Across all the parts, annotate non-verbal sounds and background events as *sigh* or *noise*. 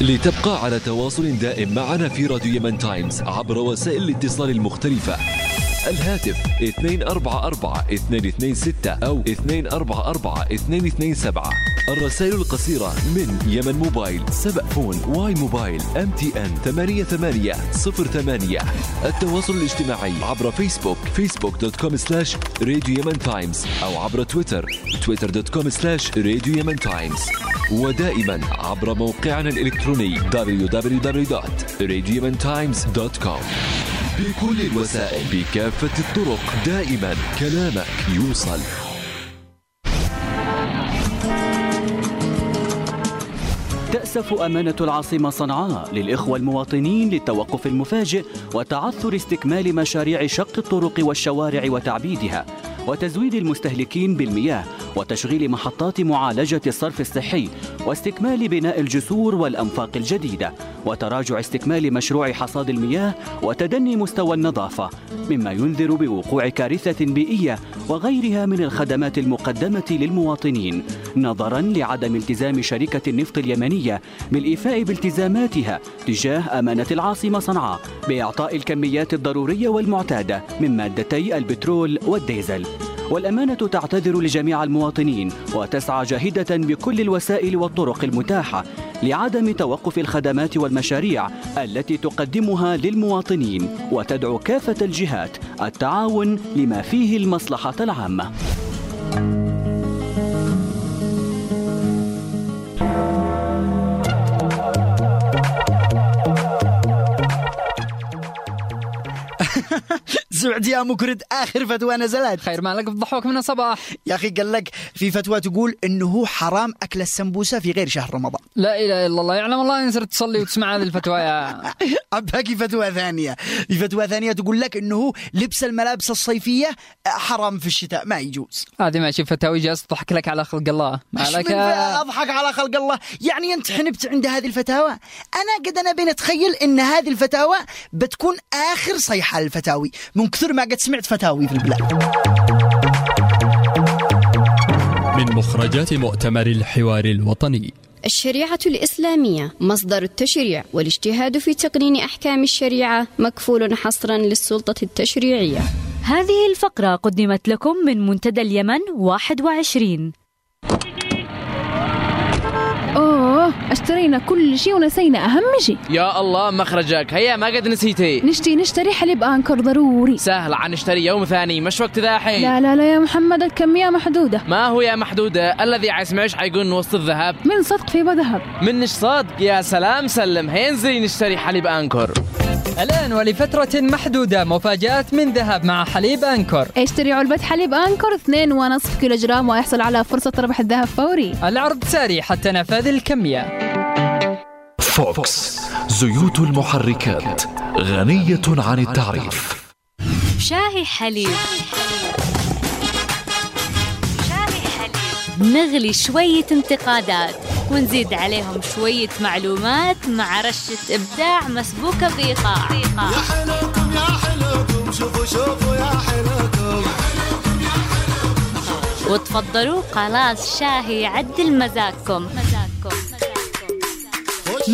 لتبقى على تواصل دائم معنا في راديو يمن تايمز عبر وسائل الاتصال المختلفة. الهاتف 244 226 أو 244 227 الرسائل القصيرة من يمن موبايل سبأ فون واي موبايل ام تي ان 8808 التواصل الاجتماعي عبر فيسبوك فيسبوك dot com slash راديو يمن تايمز أو عبر تويتر تويتر dot com slash راديو يمن تايمز ودائما عبر موقعنا الإلكتروني www.radioyementimes.com بكل الوسائل. بكافة الطرق. دائما كلامك يوصل. تأسف أمانة العاصمة صنعاء للإخوة المواطنين للتوقف المفاجئ وتعثر استكمال مشاريع شق الطرق والشوارع وتعبيدها. وتزويد المستهلكين بالمياه وتشغيل محطات معالجة الصرف الصحي واستكمال بناء الجسور والأنفاق الجديدة وتراجع استكمال مشروع حصاد المياه وتدني مستوى النظافة مما ينذر بوقوع كارثة بيئية وغيرها من الخدمات المقدمة للمواطنين نظرا لعدم التزام شركة النفط اليمنية بالإيفاء بالتزاماتها تجاه أمانة العاصمة صنعاء بإعطاء الكميات الضرورية والمعتادة من مادتي البترول والديزل. والأمانة تعتذر لجميع المواطنين وتسعى جاهدة بكل الوسائل والطرق المتاحة لعدم توقف الخدمات والمشاريع التي تقدمها للمواطنين وتدعو كافة الجهات التعاون لما فيه المصلحة العامة. يا مكرد آخر فتوى نزلت. خير مالك بضحوك من الصباح. يا أخي قال لك في فتوى تقول إنه هو حرام أكل السمبوسة في غير شهر رمضان. لا إله إلا الله يعلم الله إن صرت تصلي وتسمع هذه الفتوى يا *laughs* باقي فتوى ثانية. في فتوى ثانية تقول لك إنه لبس الملابس الصيفية حرام في الشتاء ما يجوز. هذه ماشي فتاوي جالس تضحك لك على خلق الله. مالك؟ أضحك على خلق الله. يعني أنت حنبت عند هذه الفتاوى. أنا قد أنا بين اتخيل إن هذه الفتاوى بتكون آخر صيحة الفتاوي من كثر ما قد سمعت فتاوي في البلاد. من مخرجات مؤتمر الحوار الوطني. الشريعة الإسلامية مصدر التشريع والاجتهاد في تقنين أحكام الشريعة مكفول حصرا للسلطة التشريعية. هذه الفقرة قدمت لكم من منتدى اليمن 21 اوه اشترينا كل شيء ونسينا أهم شيء. يا الله مخرجك. هيا ما قد نسيتي. نشتي نشتري حليب انكر ضروري. سهل عن نشتري يوم ثاني. مش وقت ذا حين لا لا لا يا محمد الكمية محدودة. ما هو يا محدودة؟ الذي عيسمعش حيقول وسط الذهب. من صدق في ذهب منش صدق؟ يا سلام سلم. هيا انزلي نشتري حليب انكر الآن ولفترة محدودة مفاجآت من ذهب مع حليب أنكر. اشتري علبة حليب أنكر 2.5 كيلو جرام واحصل على فرصة ربح الذهب فوري. العرض ساري حتى نفاذ الكمية. فوكس زيوت المحركات غنية عن التعريف. شاهي حليب. شاهي حليب. نغلي شوية انتقادات. ونزيد عليهم شوية معلومات مع رشة إبداع مسبوكة بإيقاع يا حلوكم يا حلوكم شوفوا شوفوا يا حلوكم وتفضلوا خلاص شاهي يعدل مزاجكم مزاجكم.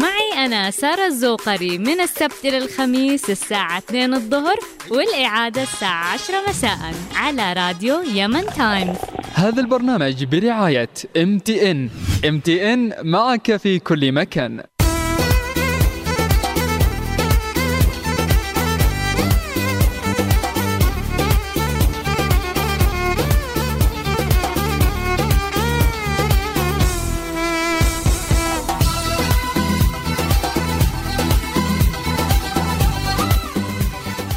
معي أنا سارة الزوقري من السبت إلى الخميس الساعة 2 الظهر والإعادة الساعة 10 مساء على راديو يمن تايمز هذا البرنامج برعاية تي ان معك في كل مكان.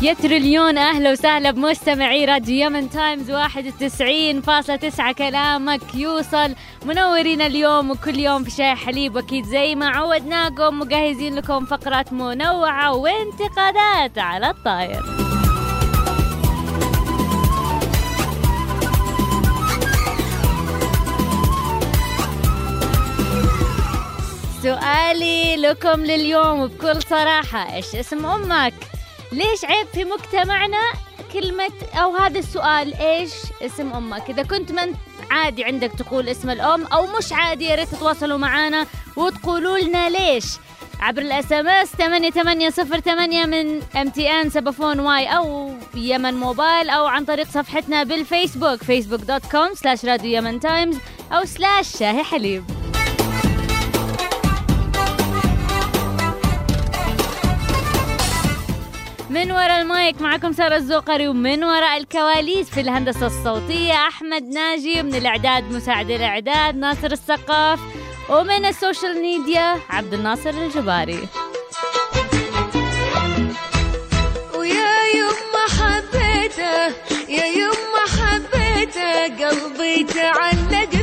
يا تريليون أهلا وسهلا بمستمعي راديو يمن تايمز 91.9 كلامك يوصل منورين اليوم وكل يوم في شاي حليب وأكيد زي ما عودناكم مجهزين لكم فقرات منوعة وانتقادات على الطاير سؤالي لكم لليوم بكل صراحة إيش اسم أمك؟ ليش عيب في مجتمعنا؟ كلمة أو هذا السؤال إيش اسم أمك؟ إذا كنت من عادي عندك تقول اسم الأم أو مش عادي يا ريت تتواصلوا معنا وتقولوا لنا ليش. عبر ال SMS 8808 من ام تي ان سبأفون واي أو يمن موبايل أو عن طريق صفحتنا بالفيسبوك فيسبوك dot com slash راديو يمن تايمز أو slash شاهي حليب. من وراء المايك معكم سارة الزوقري ومن وراء الكواليس في الهندسة الصوتية أحمد ناجي ومن الإعداد مساعد الإعداد ناصر السقاف ومن ال social media عبد الناصر الجباري. ويا يما حبيته يا يما حبيته قلبي تعلق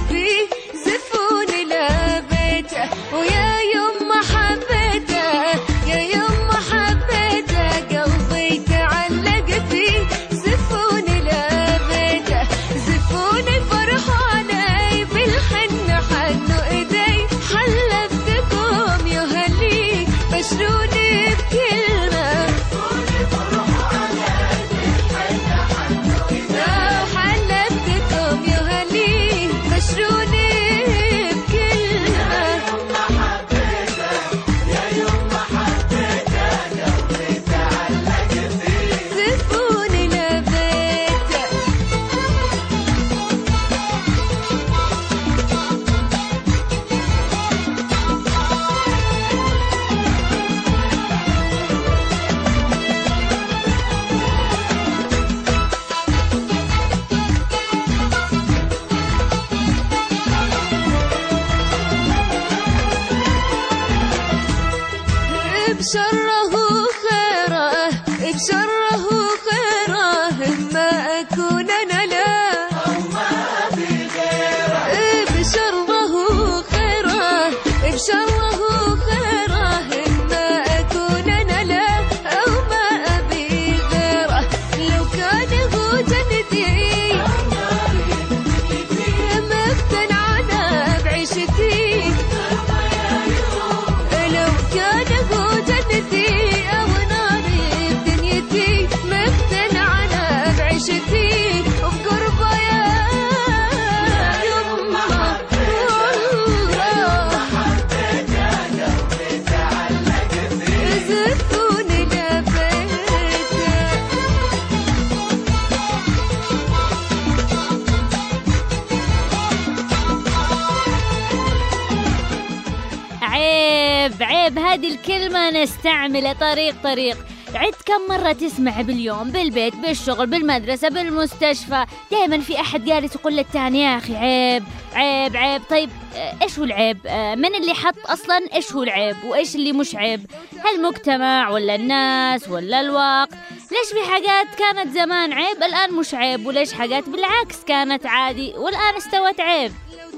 الكلمة نستعملها طريق طريق. عد كم مرة تسمع باليوم بالبيت بالشغل بالمدرسة بالمستشفى. دائما في أحد جالس يقول للتاني يا أخي عيب عيب عيب. طيب آه، إيش هو العيب؟ آه، من اللي حط أصلا إيش هو العيب وإيش اللي مش عيب؟ المجتمع ولا الناس ولا الوقت؟ ليش في حاجات كانت زمان عيب الآن مش عيب؟ وليش حاجات بالعكس كانت عادي والآن استوت عيب؟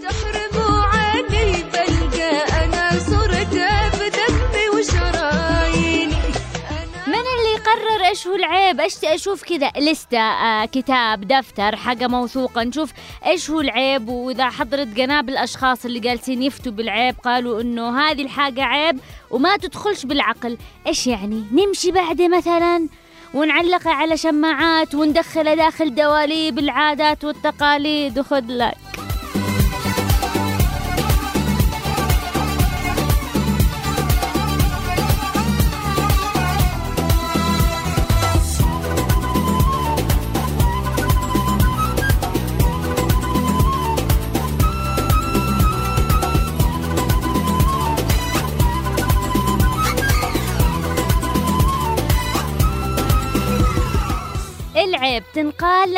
عني إيش هو العيب؟ إيش أشوف كذا لستة آه كتاب دفتر حاجة موثوقة. نشوف إيش هو العيب وإذا حضرت جناب الاشخاص اللي جالسين يفتوا بالعيب قالوا إنه هذه الحاجة عيب وما تدخلش بالعقل. إيش يعني؟ نمشي بعده مثلا ونعلقها على شماعات وندخلها داخل دواليب العادات والتقاليد. وخذ لك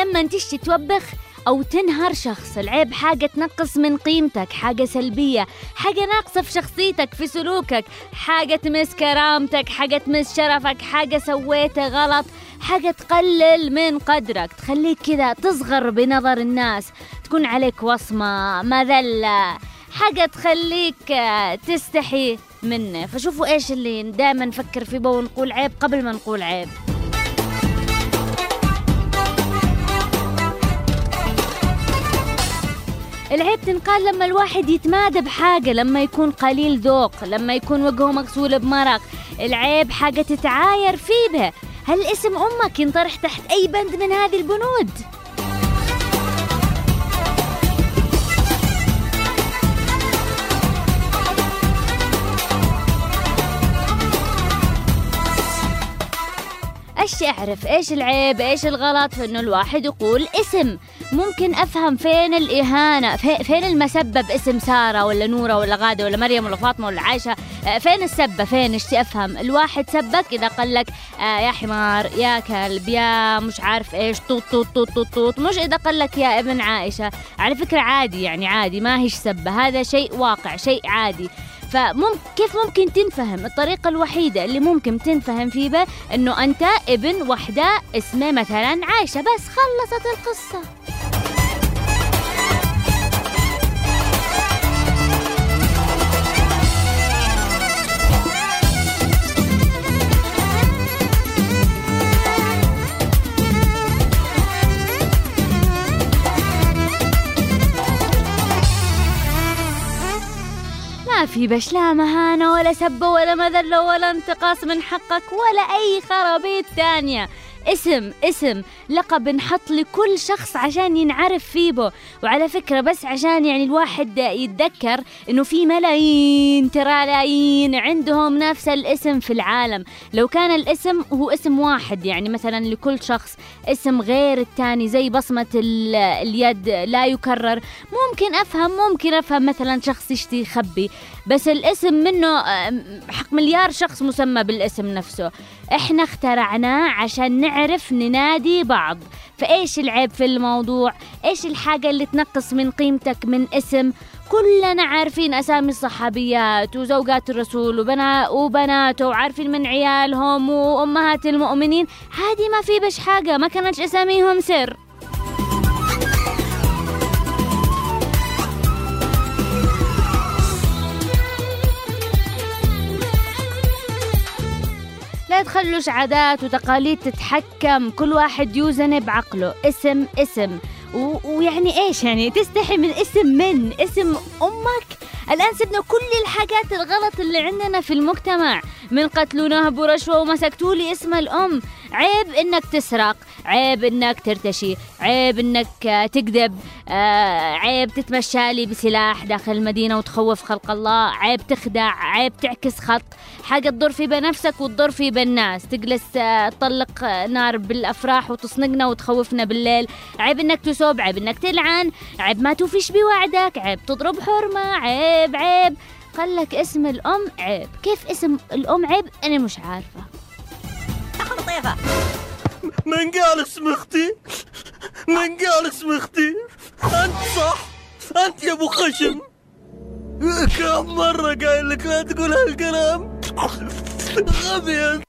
لما تشتي توبخ أو تنهر شخص العيب حاجة تنقص من قيمتك حاجة سلبية حاجة ناقصة في شخصيتك في سلوكك حاجة تمس كرامتك حاجة تمس شرفك حاجة سويتها غلط حاجة تقلل من قدرك تخليك كذا تصغر بنظر الناس تكون عليك وصمة مذلة حاجة تخليك آه، تستحي منه. فشوفوا إيش اللي دائما نفكر فيه ونقول عيب قبل ما نقول عيب. العيب تنقال لما الواحد يتمادى بحاجة لما يكون قليل ذوق لما يكون وجهه مغسول بمرق. العيب حاجة تتعاير فيه بها. هل اسم أمك ينطرح تحت أي بند من هذه البنود؟ إيش اعرف إيش العيب؟ إيش الغلط؟ في إنه الواحد يقول اسم. ممكن أفهم فين الإهانة؟ في- فين المسبب؟ اسم سارة ولا نورة ولا غادة ولا مريم ولا فاطمة ولا عائشة آه، فين السبة فين؟ اشتي أفهم الواحد سبك إذا قال لك آه، يا حمار يا كلب يا مش عارف إيش طوط طوط طوط طوط طوط مش إذا قال لك يا ابن عائشة. على فكرة عادي يعني عادي ما هيش سبة هذا شيء واقع شيء عادي. فممكن كيف ممكن تنفهم؟ الطريقة الوحيدة اللي ممكن تنفهم فيه به إنه أنت ابن وحدة اسمها مثلا عايشة. بس خلصت القصة. في بش لا مهانة ولا سبة ولا مذلة ولا انتقاص من حقك ولا أي خرابيط تانية. اسم اسم. لقب نحط لكل شخص عشان ينعرف فيه به. وعلى فكرة بس عشان يعني الواحد يتذكر إنه في ملايين ترالايين عندهم نفس الاسم في العالم. لو كان الاسم هو اسم واحد يعني مثلا لكل شخص اسم غير التاني زي بصمة ال- اليد لا يكرر. ممكن أفهم ممكن أفهم مثلا شخص يشتي يخبي بس الاسم منه حق مليار شخص مسمى بالاسم نفسه. إحنا اخترعناه عشان نعرف ننادي بعض. فإيش العيب في الموضوع؟ إيش الحاجة اللي تنقص من قيمتك من اسم؟ كلنا عارفين أسامي الصحابيات وزوجات الرسول وبنا وبناته وعارفين من عيالهم وأمهات المؤمنين. عادي ما في بش حاجة ما كانتش أساميهم سر. لا تخلوش عادات وتقاليد تتحكم. كل واحد يوزن بعقله اسم اسم. و- ويعني إيش يعني؟ تستحي من اسم من؟ اسم أمك؟ الآن سبنا كل الحاجات الغلط اللي عندنا في المجتمع. من قتل ونهب ورشوه ومسكتوا لي اسم الأم. عيب إنك تسرق عيب إنك ترتشي عيب إنك آه، تكذب آه، عيب تتمشى لي بسلاح داخل المدينة وتخوف خلق الله عيب تخدع عيب تعكس خط حاجة تضر في بنفسك وتضر في بالناس تجلس آه، تطلق نار بالأفراح وتصنقنا وتخوفنا بالليل. عيب إنك تسب عيب إنك تلعن عيب ما توفيش بوعدك عيب تضرب حرمة عيب عيب. قال لك اسم الأم عيب. كيف اسم الأم عيب؟ أنا مش عارفة. طيفة من قال اسم أختي؟ من قال اسم أختي؟ انت صح. انت يا ابو خشم. كم مرة قايل لك لا تقول هالكلام؟ غبي أنت.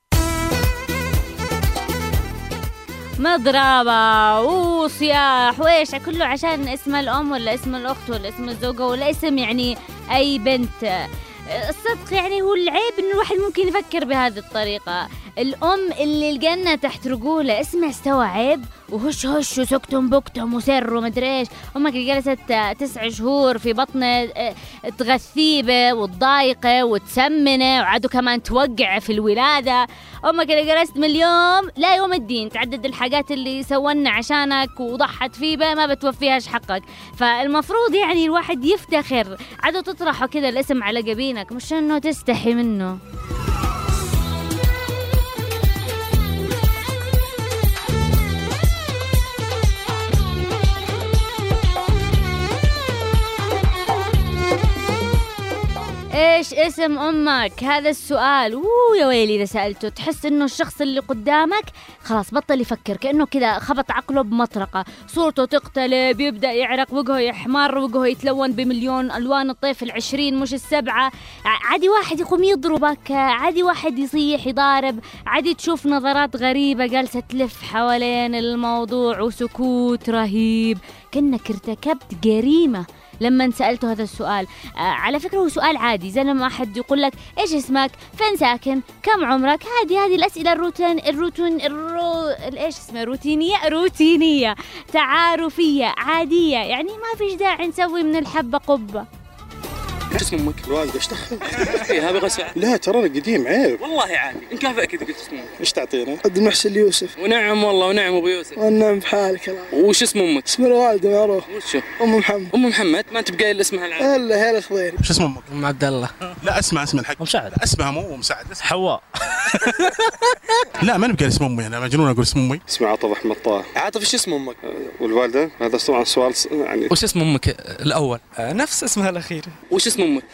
مضربة. وصياح وإيش كله عشان اسم الأم ولا اسم الأخت ولا اسم الزوجة ولا اسم يعني أي بنت. الصدق يعني هو العيب إنه الواحد ممكن يفكر بهذه الطريقة. الأم اللي الجنة تحت رجولة اسمها استوى عيب. وهش هش وسكتم بكتم وسر ومدري إيش. أمك اللي جلست تسع شهور في بطنه تغثيه به وتضايقة وتسمنة وعادوا كمان توقع في الولادة. أمك اللي جلست من اليوم لا يوم الدين تعدد الحاجات اللي سونا عشانك وضحت فيه ما بتوفيهاش حقك. فالمفروض يعني الواحد يفتخر. عادوا تطرحوا كذا الاسم على جبينك مش إنه تستحي منه. إيش اسم أمك؟ هذا السؤال. أوه يا ويلي إذا سألته تحس إنه الشخص اللي قدامك خلاص بطل يفكر كأنه كذا خبط عقله بمطرقة. صورته تقتلب يبدا يعرق وجهه يحمر وجهه يتلون بمليون ألوان الطيف العشرين مش السبعة. عادي واحد يقوم يضربك عادي واحد يصيح يضارب. عادي تشوف نظرات غريبة جالسة تلف حوالين الموضوع وسكوت رهيب. كأنك ارتكبت جريمة. لما سألته هذا السؤال. آه على فكرة هو سؤال عادي. زي لما أحد يقول لك إيش اسمك؟ فين ساكن كم عمرك؟ هذه هذه الأسئلة الروتين الروتين الرو إيش اسمها روتينية روتينية. تعارفية عادية. يعني ما فيش داعي نسوي من الحبة قبة. شو اسم أمك؟ الوالده إيش دخل؟ فيها بغسل لا ترى أنا قديم عيب. والله عادي نكافئك اذا قلت اسم أمك إيش تعطينا؟ عبد المحسن يوسف. ونعم والله ونعم أبو يوسف. والنعم بحالك الله وش اسم أمك؟ اسم الوالده معروف وشو؟ أم محمد. أم محمد؟ ما انت بقايل اسمها العادي إلا هلا خضيري شو اسم أمك؟ أم عبد الله. لا اسمع اسم الحق. مساعد لا اسمها مو مساعد حواء. *laughs* لا ماني بقال اسم أمي أنا مجنون أقول اسم أمي. اسمي عاطف أحمد طه عاطف إيش اسم أمك؟ والوالدة هذا طبعا سؤال يعني وش اسم أمك الأول؟ نفس اسمها الاخير وش اسم أمك؟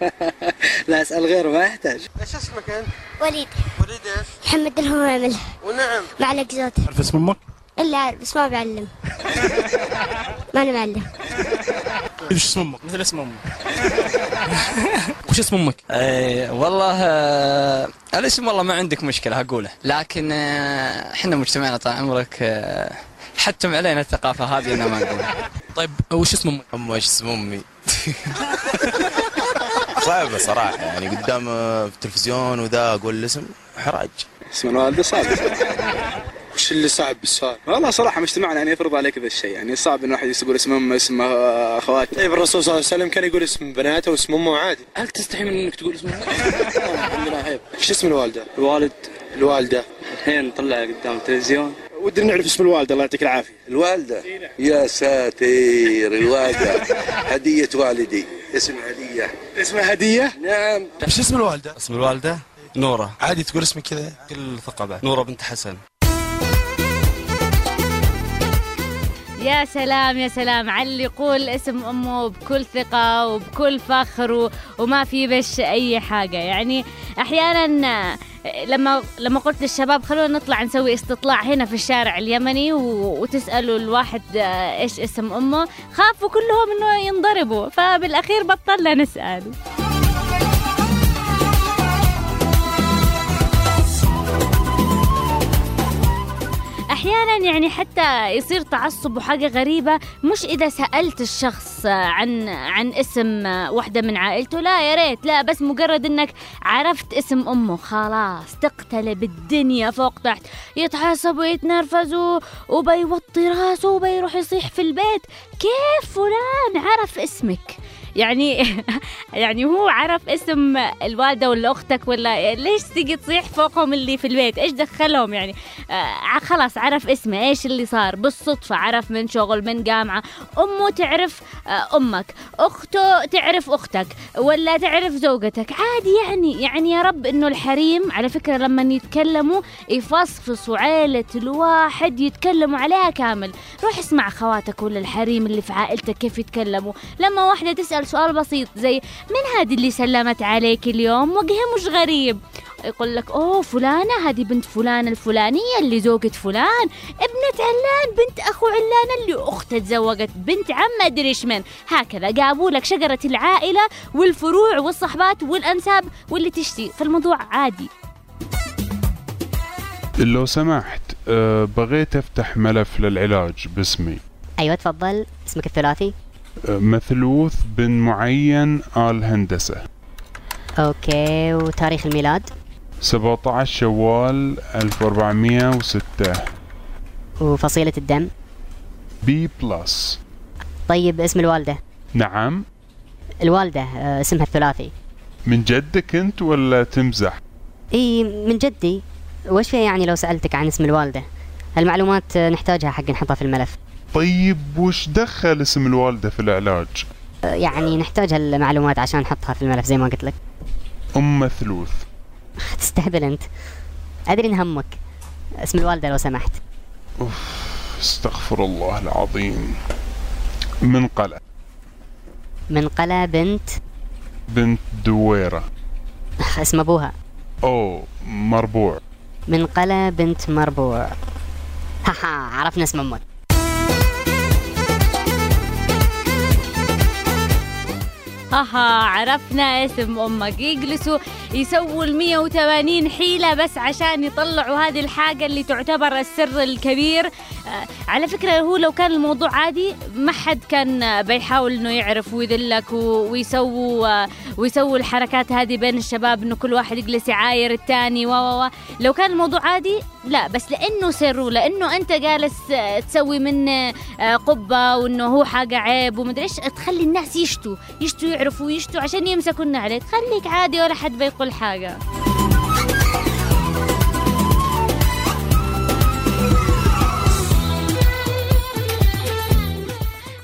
*laughs* لا أسأل غيره ما يحتاج إيش اسمك أنت؟ وليد وليد إيش؟ محمد الهوامل ونعم معلق زود عارف اسم أمك؟ الا بس ما بعلم *laughs* ما أنا معلم إيش اسم أمك؟ مثل اسم أمك *laughs* وش اسم أمك؟ اي والله آه، الاسم والله ما عندك مشكلة هقوله لكن آه، إحنا مجتمعنا طال عمرك آه، حتم علينا الثقافة هذه أنا ما نقولها طيب وش اسم أمك؟ أم إيش اسم أمي *laughs* صعبة صراحة يعني قدام في التلفزيون وذا أقول الاسم حراج. اسم الوالده صعب. وش اللي صعب بالسؤال؟ والله صراحة مجتمعنا يعني يفرض عليك ذا الشيء يعني صعب إن واحد يقول اسم أمه اسم أخواته. طيب الرسول صلى الله عليه وسلم كان يقول اسم بناته واسم أمه عادي. هل تستحي من إنك تقول اسم؟ عندنا عيب إيش اسم الوالدة؟ الوالد. الوالدة. الحين نطلع قدام التلفزيون. ودنا نعرف اسم الوالدة الله يعطيك العافية. الوالدة؟ يا ساتر الوالدة. هدية والدي. اسم هدية. اسمها هدية؟ نعم. إيش اسم الوالدة؟ اسم الوالدة؟ نورة. عادي تقول اسمي كذا كل ثقة بعد. نورة بنت حسن. يا سلام يا سلام. على اللي يقول اسم أمه بكل ثقة وبكل فخر وما في بش أي حاجة. يعني أحيانا لما لما قلت للشباب خلونا نطلع نسوي استطلاع هنا في الشارع اليمني وتسألوا الواحد إيش اسم أمه خافوا كلهم إنه ينضربوا. فبالأخير بطلنا نسأل. أحيانا يعني حتى يصير تعصب وحاجة غريبة مش إذا سألت الشخص عن عن اسم واحدة من عائلته لا يا ريت لا بس مجرد إنك عرفت اسم أمه خلاص تقتلب الدنيا فوق تحت. يتعصب ويتنرفز وبيوطي راسه وبيروح يصيح في البيت. كيف فلان عرف اسمك؟ يعني *laughs* يعني هو عرف اسم الوالدة ولا أختك ولا ليش تيجي تصيح فوقهم اللي في البيت؟ إيش دخلهم يعني؟ آه خلاص عرف اسمه إيش اللي صار؟ بالصدفة عرف من شغل من جامعة. أمه تعرف آه أمك. أخته تعرف أختك ولا تعرف زوجتك؟ عادي يعني. يعني يا رب إنه الحريم على فكرة لما يتكلموا يفصفصوا عيلة الواحد يتكلموا عليها كامل. روح اسمع اخواتك ولا الحريم اللي في عائلتك كيف يتكلموا. لما واحدة تسأل سؤال بسيط زي من هذه اللي سلمت عليك اليوم؟ وجهها مش غريب. يقول لك أوه فلانة هذه بنت فلان الفلانية اللي زوجة فلان ابنة علان بنت أخو علان اللي اخته تزوجت بنت عم ما أدري إيش من. هكذا جابوا لك شجرة العائلة والفروع والصحبات والأنساب واللي تشتي. فالموضوع عادي. لو سمحت أه بغيت أفتح ملف للعلاج باسمي. أيوه تفضل. اسمك الثلاثي؟ مثلوث بن معين آل هندسة. OK وتاريخ الميلاد؟ 17 شوال 1406 وفصيلة الدم؟ B plus طيب اسم الوالدة؟ نعم. الوالدة آه، اسمها الثلاثي. من جدك أنت ولا تمزح؟ إي من جدي. وش فيها يعني لو سألتك عن اسم الوالدة؟ المعلومات آه، نحتاجها حق نحطها في الملف. طيب وش دخل اسم الوالدة في العلاج؟ يعني نحتاج هالمعلومات عشان نحطها في الملف زي ما قلت لك. أم مثلوث *laughs* تستهبل أنت. أدري ان همك اسم الوالدة لو سمحت. استغفر الله العظيم. منقلة منقلة بنت؟ بنت دويرة. *laughs* اسم أبوها. أو مربوع. منقلة بنت مربوع. هاها *laughs* عرفنا اسم أمك. هاها عرفنا اسم أمك. يجلسوا يسووا ال 180 حيلة بس عشان يطلعوا هذه الحاجة اللي تعتبر السر الكبير. آه على فكرة هو لو كان الموضوع عادي ما حد كان بيحاول إنه يعرف ويذلك ويسووا آه ويسووا الحركات هذه بين الشباب إنه كل واحد يجلس يعاير الثاني و لو كان الموضوع عادي لا بس لأنه سر ولأنه أنت جالس آه، تسوي آه، قبة وإنه هو حاجة عيب ومدري إيش تخلي الناس يشتوا يشتوا يعرفوا ويشتوا عشان يمسكونا عليك خليك عادي ولا حد بيقول حاجة.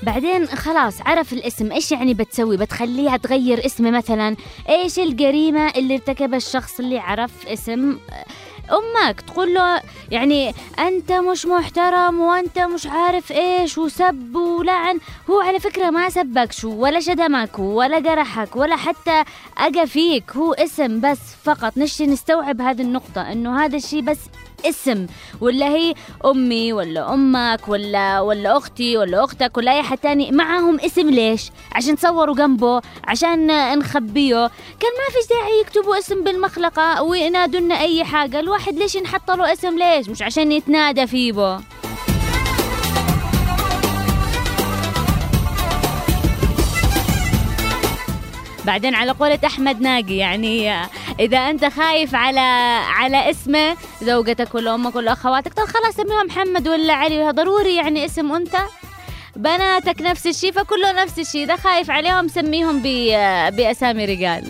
بعدين خلاص عرف الاسم إيش يعني بتسوي؟ بتخليها تغير اسمه مثلا. إيش الجريمة اللي ارتكبها الشخص اللي عرف اسم؟ أمك تقول له يعني أنت مش محترم وأنت مش عارف إيش وسب ولعن. هو على فكرة ما سبك شو ولا شتمك ولا جرحك ولا حتى اجى فيك هو اسم بس فقط. نشتي نستوعب هذه النقطة إنه هذا الشيء بس اسم ولا هي أمي ولا أمك ولا ولا أختي ولا أختك ولا أي حد تاني معاهم اسم ليش؟ عشان تصوروا جنبه عشان نخبيه. كان ما فيش داعي يكتبوا اسم بالمخلقة وينادوا لنا أي حاجة. الواحد ليش ينحط له اسم ليش؟ مش عشان يتنادى فيه بعدين على قولة أحمد ناقي يعني إذا أنت خايف على على اسمه زوجتك ولا أمك ولا أخواتك طب خلاص سميها محمد ولا علي ضروري يعني اسم أنثى بناتك نفس الشيء فكله نفس الشيء إذا خايف عليهم سميهم بأسامي رجال.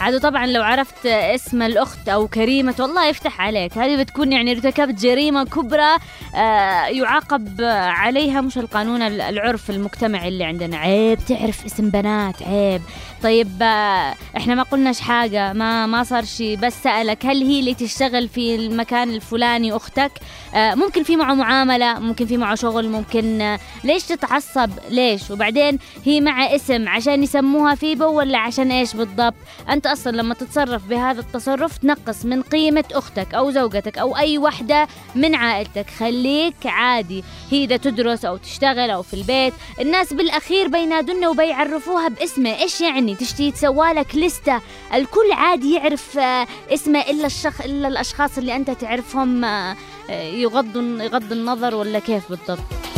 عادو طبعا لو عرفت اسم الأخت أو كريمة والله يفتح عليك. هذه بتكون يعني ارتكبت جريمة كبرى آه، يعاقب عليها مش القانون ال- العرف المجتمعي اللي عندنا. عيب تعرف اسم بنات عيب. طيب آه، إحنا ما قلناش حاجة ما ما صار شيء بس سألك هل هي اللي تشتغل في المكان الفلاني أختك؟ آه، ممكن في معه معاملة ممكن في معه شغل ممكن ليش تتعصب؟ ليش؟ وبعدين هي مع اسم عشان يسموها فيبو ولا عشان إيش بالضبط؟ أنت أصلا لما تتصرف بهذا التصرف تنقص من قيمة أختك أو زوجتك أو أي وحدة من عائلتك. خليك عادي. هي إذا تدرس أو تشتغل أو في البيت الناس بالأخير بينادونا وبيعرفوها باسمه. إيش يعني؟ تشتي يتسوالك لستة. الكل عادي يعرف آه، اسمه إلا الشخ إلا الأشخاص اللي أنت تعرفهم آه، آه، يغض النظر ولا كيف بالضبط.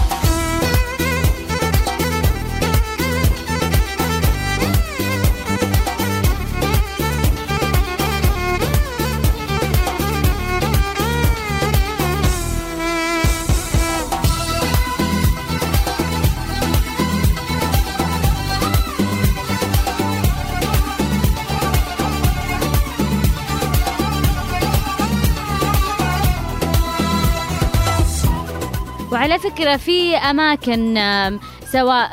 وعلى فكرة في أماكن سواء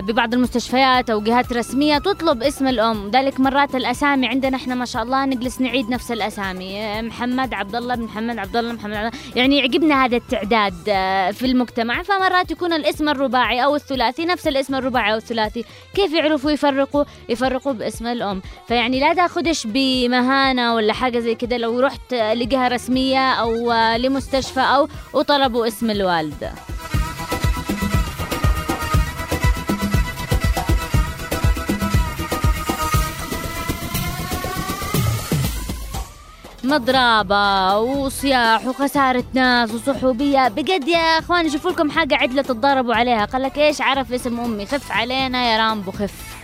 ببعض المستشفيات أو جهات رسمية تطلب اسم الأم. ذلك مرات الأسامي عندنا إحنا ما شاء الله نجلس نعيد نفس الأسامي. آه، محمد عبد الله بن محمد عبد الله محمد عبد الله يعني يعجبنا هذا التعداد آه، في المجتمع. فمرات يكون الاسم الرباعي أو الثلاثي نفس الاسم الرباعي أو الثلاثي. كيف يعرفوا يفرقوا؟ يفرقوا باسم الأم. فيعني لا تاخدش بمهانة ولا حاجة زي كده. لو رحت آه، لجهة رسمية أو لمستشفى أو وطلبوا اسم الوالدة مضربة وصياح وخسارة ناس وصحوبية. بجد يا اخوان شوفوا لكم حاجة عدلة تتضاربوا عليها. قال لك إيش؟ عرف اسم أمي. خف علينا يا رامبو خف.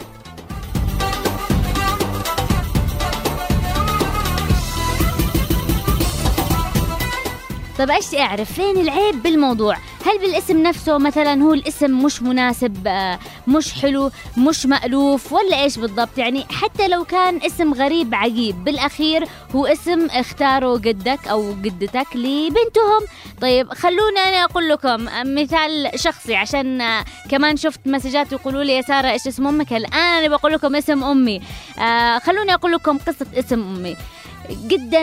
طب إيش أعرف؟ فين العيب بالموضوع؟ هل بالاسم نفسه مثلا هو الاسم مش مناسب؟ آه، مش حلو مش مألوف ولا إيش بالضبط. يعني حتى لو كان اسم غريب عجيب بالأخير هو اسم اختاره جدك أو جدتك لبنتهم. طيب خلوني أنا أقول لكم مثال شخصي عشان كمان شفت مسجات يقولوا لي يا سارة إيش اسم أمك. الآن أنا بقول لكم اسم أمي. آه خلوني أقول لكم قصة اسم أمي. جدا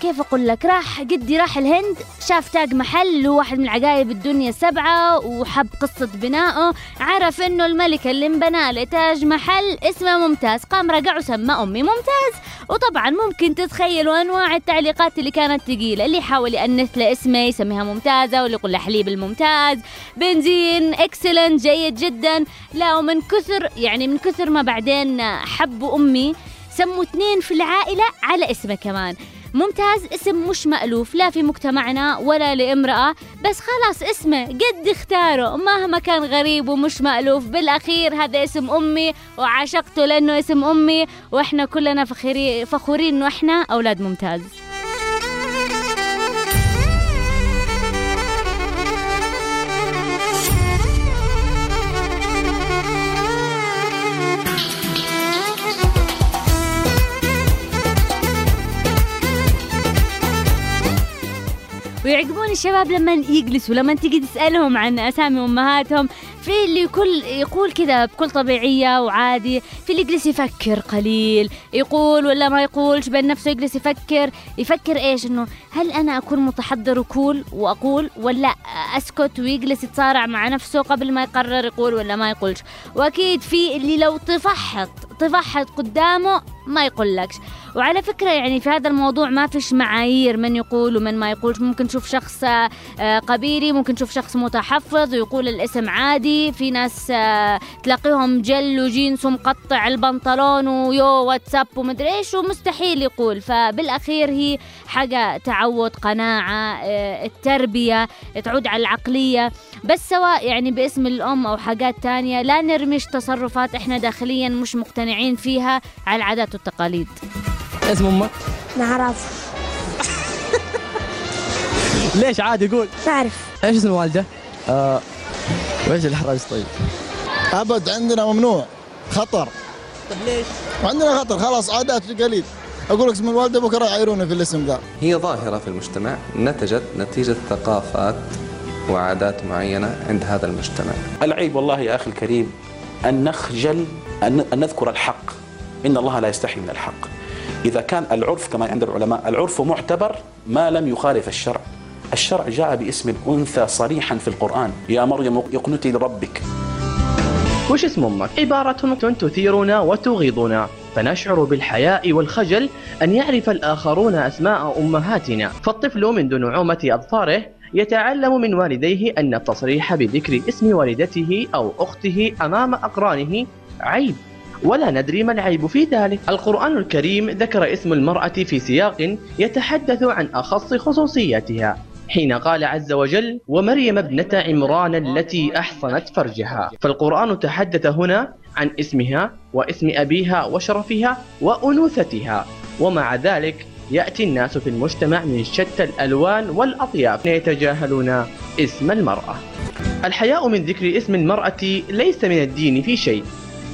كيف أقول لك؟ راح جدي راح الهند شاف تاج محل اللي هو واحد من عجائب الدنيا السبعه وحب قصة بنائه عرف إنه الملك اللي انبنى له تاج محل اسمه ممتاز قام رجع وسمى أمي ممتاز. وطبعا ممكن تتخيلوا انواع التعليقات اللي كانت ثقيله اللي يحاول يأنث له اسمه يسميها ممتازة واللي يقول له حليب الممتاز. بنزين إكسلنت جيد جدا. لا ومن كثر يعني من كثر ما بعدين حبوا أمي سموا اثنين في العائلة على اسمه كمان. ممتاز اسم مش مألوف لا في مجتمعنا ولا لامرأة بس خلاص اسمه قد اختاره. مهما كان غريب ومش مألوف بالأخير هذا اسم أمي وعشقته لأنه اسم أمي وإحنا كلنا فخورين إنه إحنا أولاد ممتاز. ويعجبون الشباب لما يجلسوا لما تيجي تسألهم عن أسامي أمهاتهم في اللي كل يقول كذا بكل طبيعية وعادي في اللي يجلس يفكر قليل يقول ولا ما يقولش بين نفسه يجلس يفكر يفكر إيش إنه هل أنا أكون متحضر وكول وأقول ولا أسكت ويجلس يتصارع مع نفسه قبل ما يقرر يقول ولا ما يقولش؟ وأكيد في اللي لو طفحت طفحت قدامه ما يقولكش. وعلى فكرة يعني في هذا الموضوع ما فيش معايير من يقول ومن ما يقولش. ممكن تشوف شخص آه، قبيلي ممكن تشوف شخص متحفظ ويقول الاسم عادي. في ناس آه، تلاقيهم جل وجينس ومقطع البنطلون ويو واتساب ومدري إيش ومستحيل يقول. فبالأخير هي حاجة تعود قناعة آه، التربية تعود على العقلية. بس سواء يعني باسم الأم أو حاجات تانية لا نرمش تصرفات إحنا داخليا مش مقتنعين فيها. على العادات والتقاليد اسم أمك؟ ما اعرف *laughs* ليش؟ عادي قول. ما أعرف. إيش اسم الوالدة؟ آه وايش الاحراج طيب؟ أبد عندنا ممنوع. خطر. طيب ليش؟ عندنا خطر خلاص عادات وتقاليد أقول لك اسم الوالدة بكره يعيروني في الاسم ذا. هي ظاهرة في المجتمع نتجت نتيجة ثقافات وعادات معينة عند هذا المجتمع. العيب والله يا أخي الكريم أن نخجل أن نذكر الحق. إن الله لا يستحي من الحق. إذا كان العرف كما عند العلماء العرف معتبر ما لم يخالف الشرع. الشرع جاء باسم الأنثى صريحا في القرآن. يا مريم اقنتي لربك. وش اسم أمك؟ عبارة تثيرنا وتغيظنا. فنشعر بالحياء والخجل أن يعرف الآخرون أسماء أمهاتنا. فالطفل منذ نعومة أظفاره يتعلم من والديه أن التصريح بذكر اسم والدته أو أخته أمام أقرانه عيب. ولا ندري ما العيب في ذلك. القرآن الكريم ذكر اسم المرأة في سياق يتحدث عن أخص خصوصياتها حين قال عز وجل ومريم ابنة عمران التي أحصنت فرجها فالقرآن تحدث هنا عن اسمها واسم أبيها وشرفها وأنوثتها. ومع ذلك يأتي الناس في المجتمع من شتى الألوان والأطياف. يتجاهلون اسم المرأة. الحياء من ذكر اسم المرأة ليس من الدين في شيء.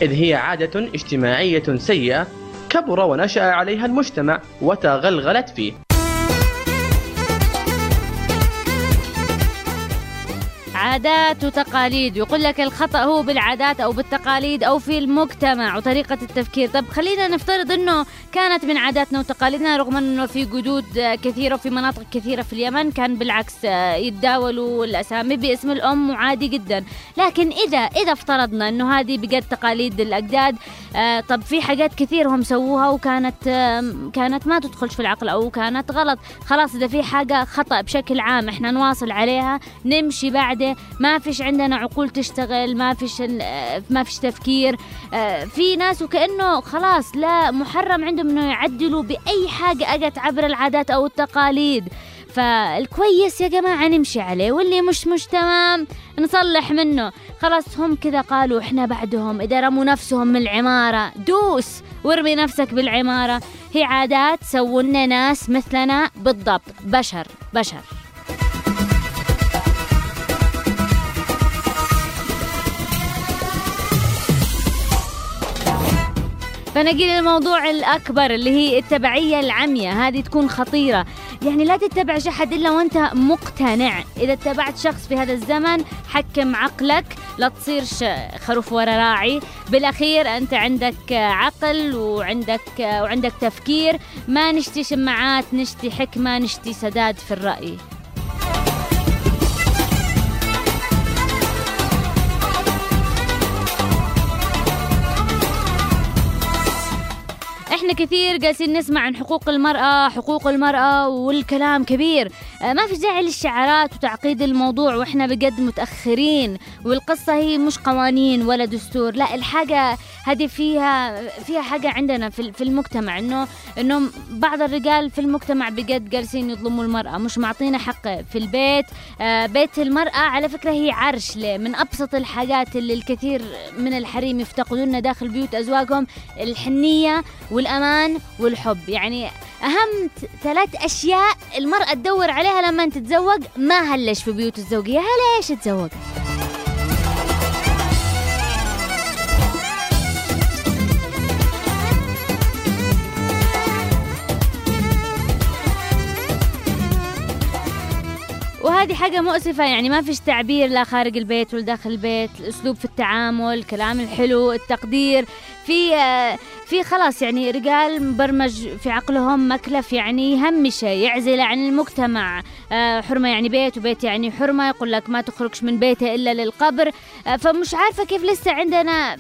إذ هي عادة اجتماعية سيئة كبر ونشأ عليها المجتمع وتغلغلت فيه. عادات وتقاليد. يقول لك الخطأ هو بالعادات أو بالتقاليد أو في المجتمع وطريقة التفكير. طب خلينا نفترض أنه كانت من عاداتنا وتقاليدنا رغم أنه في جدود كثيرة وفي مناطق كثيرة في اليمن كان بالعكس يتداولوا الأسامي باسم الأم وعادي جدا. لكن إذا إذا افترضنا أنه هذه بجد تقاليد الأجداد آه، طب في حاجات كثير هم سووها وكانت كانت ما تدخلش في العقل أو كانت غلط. خلاص إذا في حاجة خطأ بشكل عام إحنا نواصل عليها نمشي ما فيش عندنا عقول تشتغل ما فيش ما فيش تفكير. آه، في ناس وكأنه خلاص لا محرم عندهم إنه يعدلوا بأي حاجة أجت عبر العادات أو التقاليد. فالكويس يا جماعة نمشي عليه واللي مش مش تمام نصلح منه. خلاص هم كذا قالوا إحنا بعدهم إذا رموا نفسهم من العمارة دوس وارمي نفسك بالعمارة. هي عادات سوونا ناس مثلنا بالضبط بشر بشر. فنجي للموضوع الأكبر اللي هي التبعية العمية. هذه تكون خطيرة. يعني لا تتبع أحد إلا وأنت مقتنع. إذا اتبعت شخص في هذا الزمن حكم عقلك. لا تصيرش خروف ورا راعي. بالأخير أنت عندك عقل وعندك وعندك تفكير. ما نشتي شماعات نشتي حكمة نشتي سداد في الرأي. إحنا كثير جالسين نسمع عن حقوق المرأة حقوق المرأة والكلام كبير. آه، ما في داعي للشعارات وتعقيد الموضوع وإحنا بجد متأخرين والقصة هي مش قوانين ولا دستور. لا الحاجة هذه فيها فيها حاجة عندنا في المجتمع إنه إنه بعض الرجال في المجتمع بجد جالسين يظلموا المرأة مش معطينا حق في البيت. آه، بيت المرأة على فكرة هي عرش من أبسط الحاجات اللي الكثير من الحريم يفتقدونها داخل بيوت أزواجهم الحنية والأمان والحب. يعني أهم ثلاث أشياء المرأة تدور عليها لما تتزوج ما هلش في بيوت الزوجية هلا إيش تزوج هذه حاجة مؤسفة يعني ما فيش تعبير لا خارج البيت ولا داخل البيت الأسلوب في التعامل الكلام الحلو التقدير. في آه، في خلاص يعني رجال مبرمج في عقلهم مكلف يعني يهمشه يعزل عن المجتمع. آه، حرمة يعني بيت وبيت يعني حرمة يقول لك ما تخرجش من بيته إلا للقبر. آه، فمش عارفة كيف لسه عندنا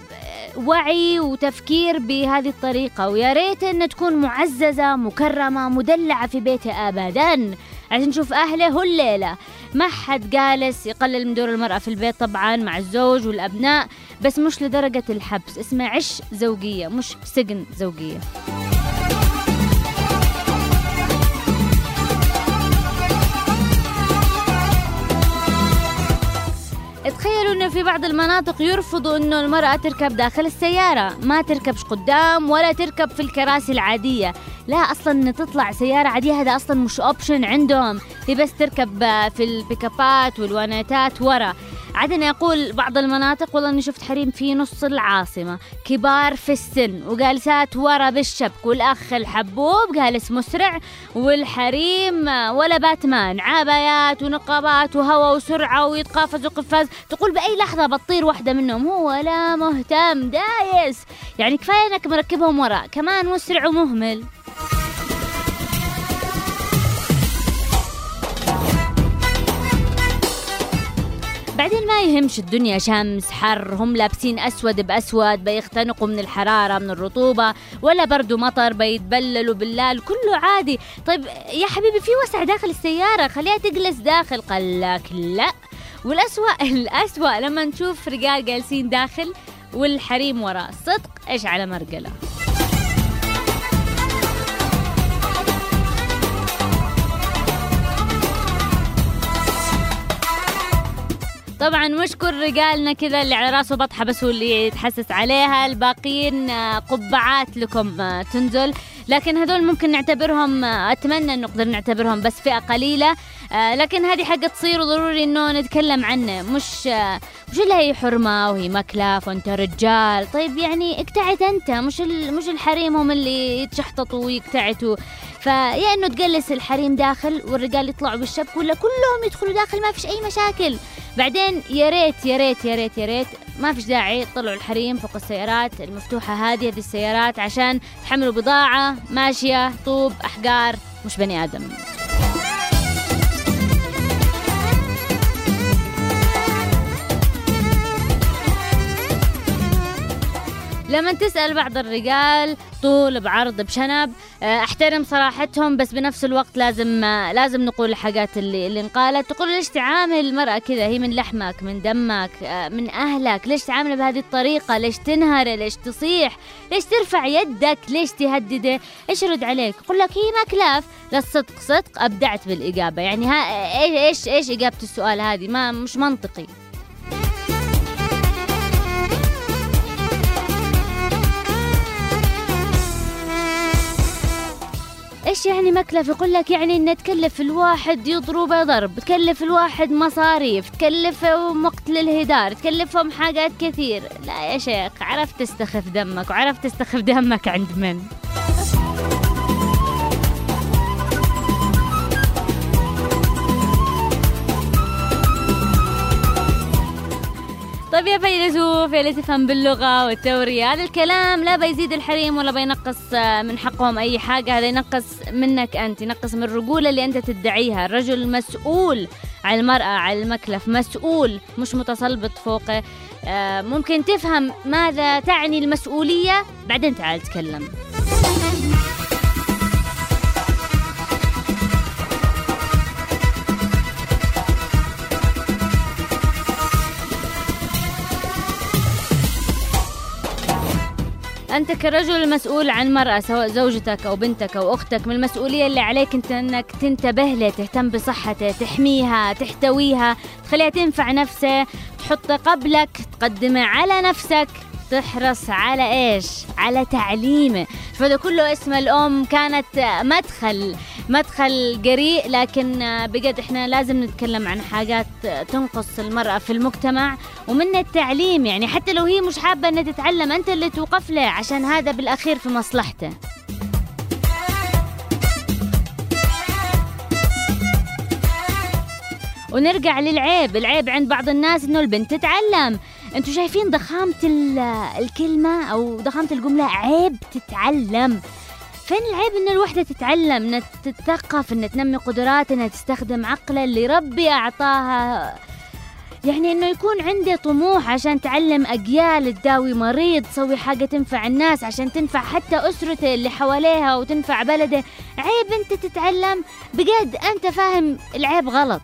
وعي وتفكير بهذه الطريقة. ويا ريت أن تكون معززة مكرمة مدلعة في بيته أبدا. عشان نشوف أهله الليلة ما حد جالس يقلل من دور المرأة في البيت طبعا مع الزوج والأبناء بس مش لدرجة الحبس. اسمه عش زوجية مش سجن زوجية. تخيلوا إنه في بعض المناطق يرفضوا إنه المرأة تركب داخل السيارة. ما تركبش قدام ولا تركب في الكراسي العادية. لا أصلا ان تطلع سيارة عادية هذا أصلا مش option عندهم. هي بس تركب في البيكابات والوانيتات ورا. عدن يقول بعض المناطق والله إني شفت حريم في نص العاصمة. كبار في السن وجالسات ورا بالشبك والاخ الحبوب جالس مسرع والحريم ولا باتمان. عبايات ونقابات وهوا وسرعة ويتقافز وقفاز. تقول بأي لحظة بتطير واحدة منهم. هو لا مهتم دايس. يعني كفاية إنك مركبهم ورا. كمان مسرع ومهمل. بعدين ما يهمش الدنيا شمس حر هم لابسين أسود بأسود بيختنقوا من الحرارة من الرطوبة ولا برد ومطر بيتبللوا بالليل كله عادي. طيب يا حبيبي في وسع داخل السيارة؟ خليها تجلس داخل. قال لك لا. والأسوأ *laughs* الأسوأ لما نشوف رجال جالسين داخل والحريم وراه صدق إيش على مرقلة. طبعا مش كل رجالنا كذا اللي على راسه بطحة بس هو اللي يتحسس عليها الباقيين آه، قبعات لكم آه، تنزل. لكن هذول ممكن نعتبرهم آه، أتمنى إنه نقدر نعتبرهم بس فئة قليلة. آه، لكن هذه حاجة تصير وضروري إنه نتكلم عنه مش مش اللي هي حرمة وهي مكلف وانت رجال. طيب يعني اقتعد أنت مش مش الحريم هم اللي يتشحططوا ويقتعتوا فيا إنه تجلس الحريم داخل والرجال يطلعوا بالشبك ولا كلهم يدخلوا داخل ما فيش أي مشاكل. بعدين يا ريت يا ريت يا ريت يا ريت ما فيش داعي تطلعوا الحريم فوق السيارات المفتوحة هذه هذه السيارات عشان تحملوا بضاعة ماشية طوب أحجار مش بني آدم. لما تسأل بعض الرجال طول بعرض بشنب آه، أحترم صراحتهم بس بنفس الوقت لازم آه، لازم نقول الحاجات اللي اللي انقالت. تقول ليش تعامل المرأة كذا؟ هي من لحمك من دمك آه، من أهلك. ليش تعامل بهذه الطريقة؟ ليش تنهر ليش تصيح؟ ليش ترفع يدك؟ ليش تهدده؟ إيش يرد عليك؟ يقول لك هي مكلف لا الصدق صدق أبدعت بالإجابة. يعني ها إيش إيش إجابة السؤال هذه؟ ما مش منطقي. إيش يعني مكلف؟ يقول لك يعني ان تكلف الواحد يضربه ضرب تكلف الواحد مصاريف تكلفهم وقت للهدار تكلفهم حاجات كثير. لا يا شيخ عرفت تستخف دمك وعرفت تستخف دمك عند من؟ طيب يا فيلسوف يا اللي تفهم باللغة والتورية. هذا الكلام لا بيزيد الحريم ولا بينقص آه، من حقهم أي حاجة. هذا ينقص منك أنت ينقص من الرجولة اللي أنت تدعيها. الرجل مسؤول على المرأة على المكلف مسؤول مش متسلبط فوقه. آه، ممكن تفهم ماذا تعني المسؤولية؟ بعدين تعال تكلم. أنت كرجل مسؤول عن مرأة سواء زوجتك أو بنتك أو أختك من المسؤولية اللي عليك أنت أنك تنتبه له تهتم بصحته تحميها تحتويها تخليها تنفع نفسه تحط قبلك تقدمه على نفسك. تحرص على إيش؟ على تعليمه، فهذا كله اسم الأم كانت مدخل مدخل جريء لكن بجد إحنا لازم نتكلم عن حاجات تنقص المرأة في المجتمع ومن التعليم يعني حتى لو هي مش حابة إنها تتعلم أنت اللي توقف له عشان هذا بالأخير في مصلحته. ونرجع للعيب العيب عند بعض الناس إنه البنت تتعلم أنتوا شايفين ضخامة ال- الكلمة أو ضخامة الجملة عيب تتعلم. فين العيب إن الوحدة تتعلم؟ انها تتثقف انها تنمي قدرات انها تستخدم عقلها اللي ربي أعطاها. يعني إنه يكون عندي طموح عشان تعلم أجيال تداوي مريض تسوي حاجة تنفع الناس عشان تنفع حتى أسرته اللي حواليها وتنفع بلده. عيب أنت تتعلم. بجد أنت فاهم العيب غلط.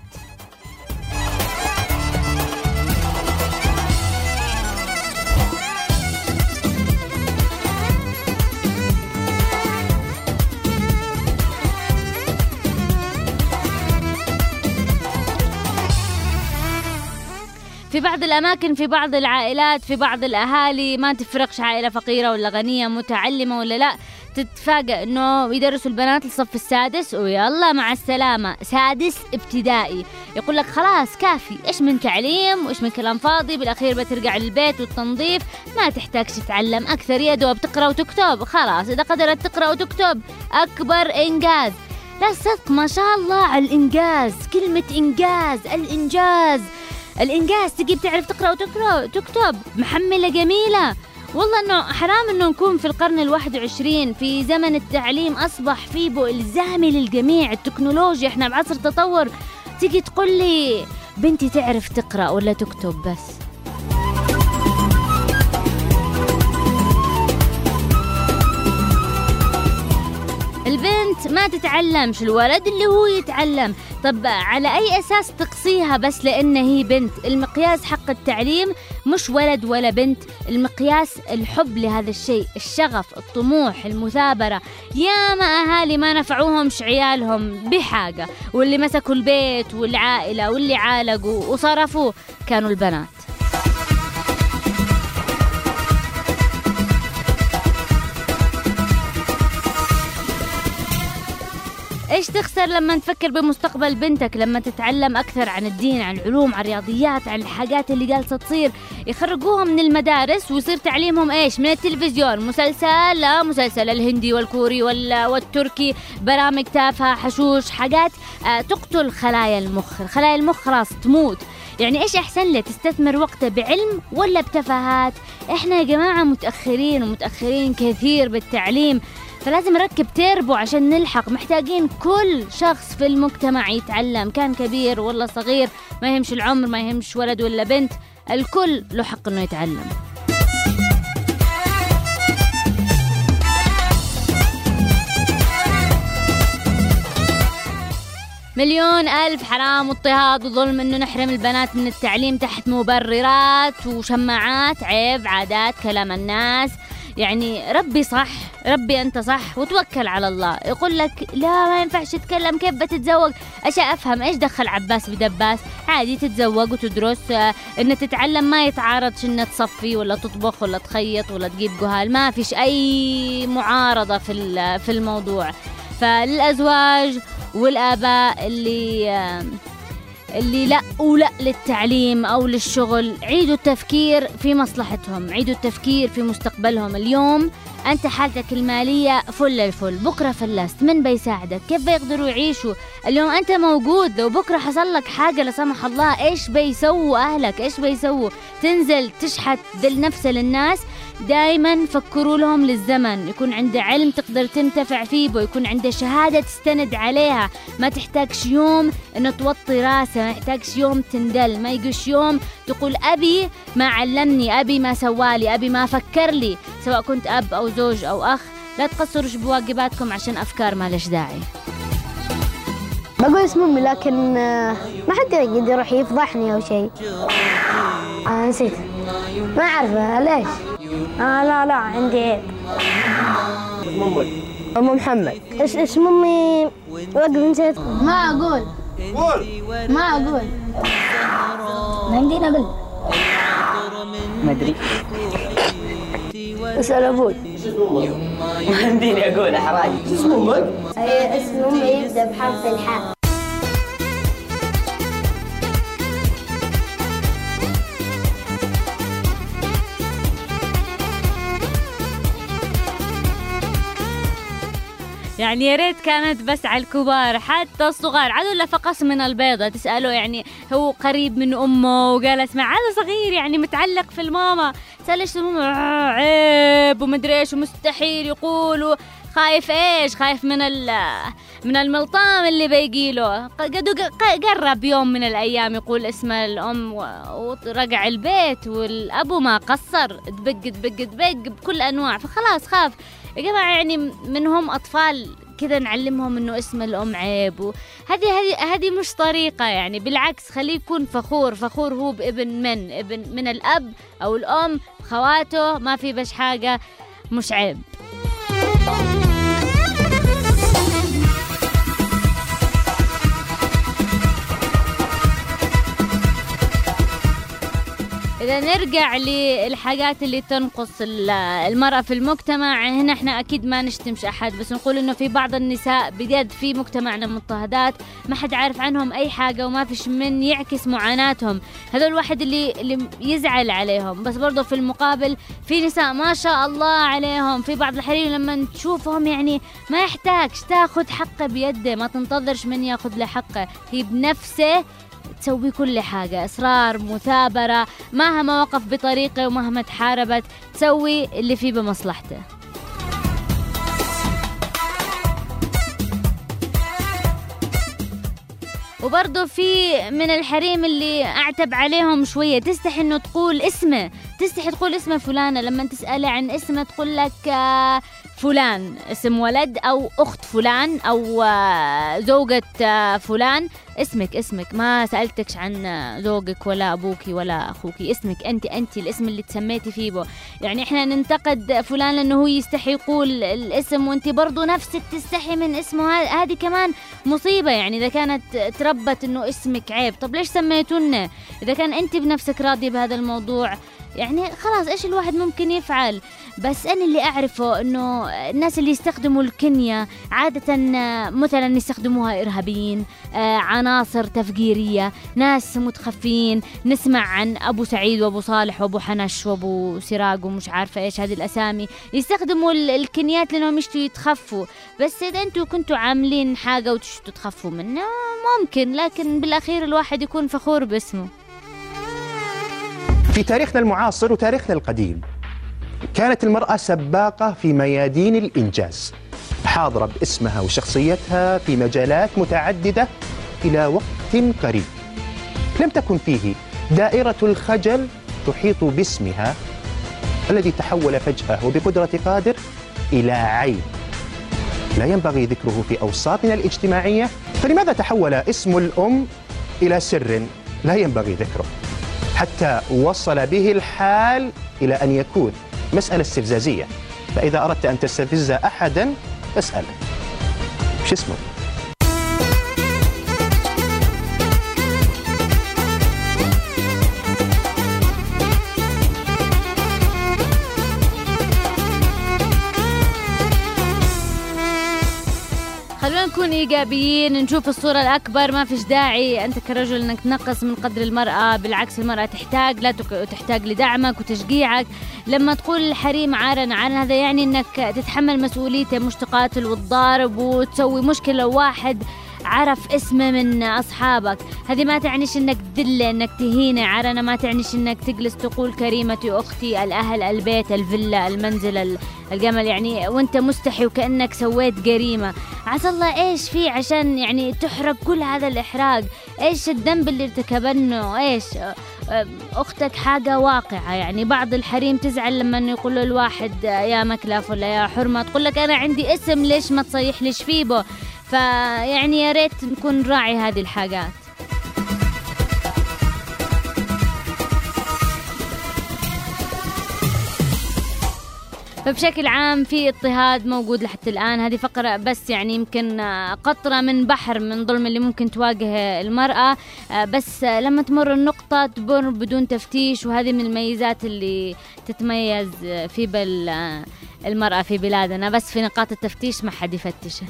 في بعض الأماكن في بعض العائلات في بعض الأهالي ما تفرقش عائلة فقيرة ولا غنية متعلمة ولا لا تتفاجأ إنه يدرسوا البنات الصف السادس ويلا مع السلامة سادس ابتدائي. يقول لك خلاص كافي إيش من تعليم وإيش من كلام فاضي بالأخير بترجع للبيت والتنظيف. ما تحتاج تتعلم أكثر يا دوب تقرأ وتكتب. خلاص إذا قدرت تقرأ وتكتب أكبر إنجاز. لا صدق ما شاء الله على الإنجاز كلمة إنجاز الإنجاز. الإنجاز تجي بتعرف تقرأ وتقرأ تكتب. محملة جميلة. والله إنه حرام إنه نكون في القرن الواحد وعشرين في زمن التعليم أصبح فيه الزامي للجميع. التكنولوجيا إحنا بعصر تطور تيجي تقول لي بنتي تعرف تقرأ ولا تكتب بس؟ البنت ما تتعلمش الولد اللي هو يتعلم. طب على أي أساس تقصيها بس لأن هي بنت؟ المقياس حق التعليم مش ولد ولا بنت. المقياس الحب لهذا الشيء الشغف الطموح المثابرة. ياما أهالي ما نفعوهمش عيالهم. بحاجة. واللي مسكوا البيت والعائلة واللي عالقوا وصرفوا كانوا البنات. إيش تخسر لما تفكر بمستقبل بنتك لما تتعلم أكثر عن الدين عن العلوم عن الرياضيات عن الحاجات اللي جالسة تصير؟ يخرجوها من المدارس ويصير تعليمهم إيش؟ من التلفزيون. مسلسل لا مسلسل الهندي والكوري وال- والتركي برامج تافهة حشوش حاجات آه تقتل خلايا المخ. خلايا المخ خلاص تموت. يعني إيش أحسن لي تستثمر وقته بعلم ولا بتفاهات؟ إحنا يا جماعة متأخرين ومتأخرين كثير بالتعليم. فلازم نركب تيربو عشان نلحق. محتاجين كل شخص في المجتمع يتعلم. كان كبير ولا صغير ما يهمش العمر ما يهمش ولد ولا بنت الكل له حق إنه يتعلم. مليون ألف حرام واضطهاد وظلم إنه نحرم البنات من التعليم تحت مبررات وشماعات عيب عادات كلام الناس. يعني ربي صح ربي أنت صح وتوكل على الله. يقول لك لا ما ينفعش تتكلم كيف بتتزوج؟ أشياء أفهم إيش دخل عباس بدباس؟ عادي تتزوج وتدرس آه، إن تتعلم ما يتعارضش إن تصفي ولا تطبخ ولا تخيط ولا تجيب جهال. ما فيش أي معارضة في في الموضوع. فللأزواج والآباء اللي آم، اللي لا ولا للتعليم أو للشغل. عيدوا التفكير في مصلحتهم عيدوا التفكير في مستقبلهم. اليوم أنت حالتك المالية فل الفل بكرة فلست من بيساعدك؟ كيف بيقدروا يعيشوا؟ اليوم أنت موجود لو بكرة حصل لك حاجة لا سمح الله إيش بيسووا أهلك؟ إيش بيسووا؟ تنزل تشحت ذل نفسه للناس دائما فكروا لهم للزمن. يكون عنده علم تقدر تنتفع فيه ويكون عنده شهادة تستند عليها. ما تحتاجش يوم انه توطي راسه ما يحتاجش يوم تندل. ما يجيش يوم تقول أبي ما علمني أبي ما سوالي أبي ما فكر لي. سواء كنت أب أو زوج أو أخ لا تقصروا بواجباتكم عشان أفكار ما لش داعي. بقول اسم أمي لكن آه، ما حد يقدر يروح يفضحني أو شيء. آه نسيت. ما أعرفه ليش؟ آه لا لا عندي عيب أم محمد. إيش اسم امي وقف نسيت. ما أقول. قول. ما أقول. ما يمديني أقول ما أدري. أسأل أبوي. ما يمديني أقول شو اسم أمك؟ اسم امي يبدأ بحرف الحاء. يعني يا ريت كانت بس على الكبار حتى الصغار. عاد ولا فقص من البيضة؟ تسأله يعني هو قريب من أمه وقال اسمع هذا صغير يعني متعلق في الماما. تسأل إيش آه، عيب ومدري إيش ومستحيل يقول خايف إيش؟ خايف من ال من الملطام اللي بيجيله قد قرب يوم من الأيام يقول اسم الأم و- ورقع البيت والأبو ما قصر. دبق دبق دبق بكل أنواع. فخلاص خاف. يا جماعة يعني منهم أطفال كذا نعلمهم إنه اسم الأم عيب وهذه هذه هذه مش طريقة يعني بالعكس خليه يكون فخور فخور هو بابن من؟ ابن من الأب أو الأم خواته ما في بش حاجة مش عيب. إذا نرجع للحاجات اللي تنقص ال- المرأة في المجتمع هنا إحنا أكيد ما نشتمش أحد بس نقول إنه في بعض النساء بجد في مجتمعنا مضطهدات ما حد عارف عنهم أي حاجة وما فيش من يعكس معاناتهم. هذول الواحد اللي اللي يزعل عليهم. بس برضه في المقابل في نساء ما شاء الله عليهم. في بعض الحريم لما تشوفهم يعني ما يحتاجش تاخذ حقه بيده ما تنتظرش من ياخذ له حقه. هي بنفسه تسوي كل حاجة. إصرار مثابرة مهما وقف بطريقة ومهما تحاربت تسوي اللي فيه بمصلحته. وبرضه في من الحريم اللي أعتب عليهم شوية تستحي إنه تقول اسمه. تستحي تقول اسمه فلانه لما تسالي عن اسمه تقول لك آه، فلان اسم ولد أو أخت فلان أو آه، زوجة آه، فلان. اسمك اسمك ما سألتكش عن زوجك ولا أبوك ولا أخوك. اسمك أنت أنت الاسم اللي تسميتي فيه بو. يعني إحنا ننتقد فلان لأنه هو يستحي يقول الاسم وأنت برضو نفسك تستحي من اسمه. هذه كمان مصيبة. يعني إذا كانت تربت إنه اسمك عيب طب ليش سميتونا؟ إذا كان أنت بنفسك راضية بهذا الموضوع يعني خلاص إيش الواحد ممكن يفعل؟ بس أنا اللي أعرفه إنه الناس اللي يستخدموا الكنية عادة مثلا يستخدموها إرهابيين آه، عناصر تفجيرية ناس متخفين نسمع عن أبو سعيد وأبو صالح وأبو حنش وأبو سراج ومش عارفة إيش هذه الأسامي. يستخدموا ال- الكنيات لأنهم يشتوا يتخفوا. بس إذا أنتوا كنتوا عاملين حاجة وتشتوا تخفوا منها ممكن لكن بالأخير الواحد يكون فخور باسمه. في تاريخنا المعاصر وتاريخنا القديم. كانت المرأة سباقة في ميادين الإنجاز. حاضرة باسمها وشخصيتها في مجالات متعددة إلى وقت قريب. لم تكن فيه دائرة الخجل تحيط باسمها الذي تحول فجأة وبقدرة قادر إلى عيب لا ينبغي ذكره في أوساطنا الاجتماعية فلماذا تحول اسم الأم إلى سر؟ لا ينبغي ذكره. حتى وصل به الحال إلى أن يكون مسألة استفزازية. فإذا أردت أن تستفز أحدا فاسأله شو اسمه؟ خلونا نكون إيجابيين نشوف الصورة الأكبر ما فيش داعي أنت كرجل إنك تنقص من قدر المرأة بالعكس المرأة تحتاج لا تحتاج لدعمك وتشجيعك. لما تقول الحريم عارا عارا هذا يعني إنك تتحمل مسؤوليته مش تقاتل وتضارب وتسوي مشكلة واحد. عرف اسمه من أصحابك. هذه ما تعنيش إنك تدله إنك تهينه. عرنا ما تعنيش إنك تجلس تقول كريمتي أختي الأهل البيت الفيلا المنزل ال- الجمل. يعني وأنت مستحي وكأنك سويت جريمة. عسى الله إيش في عشان يعني تحرق كل هذا الإحراق؟ إيش الذنب اللي ارتكبنه؟ إيش؟ أختك حاجة واقعة. يعني بعض الحريم تزعل لما يقول له الواحد يا مكلف ولا يا حرمة؟ تقول لك أنا عندي اسم ليش ما تصيح ليش فيه بو؟ فيعني يا ريت نكون نراعي هذه الحاجات. فبشكل عام في اضطهاد موجود لحتى الآن. هذه فقرة بس يعني يمكن آه، قطرة من بحر من ظلم اللي ممكن تواجه المرأة. آه، بس آه، لما تمر النقطة تمر بدون تفتيش وهذه من الميزات اللي تتميز في بال المرأة في بلادنا. بس في نقاط التفتيش ما حد يفتشها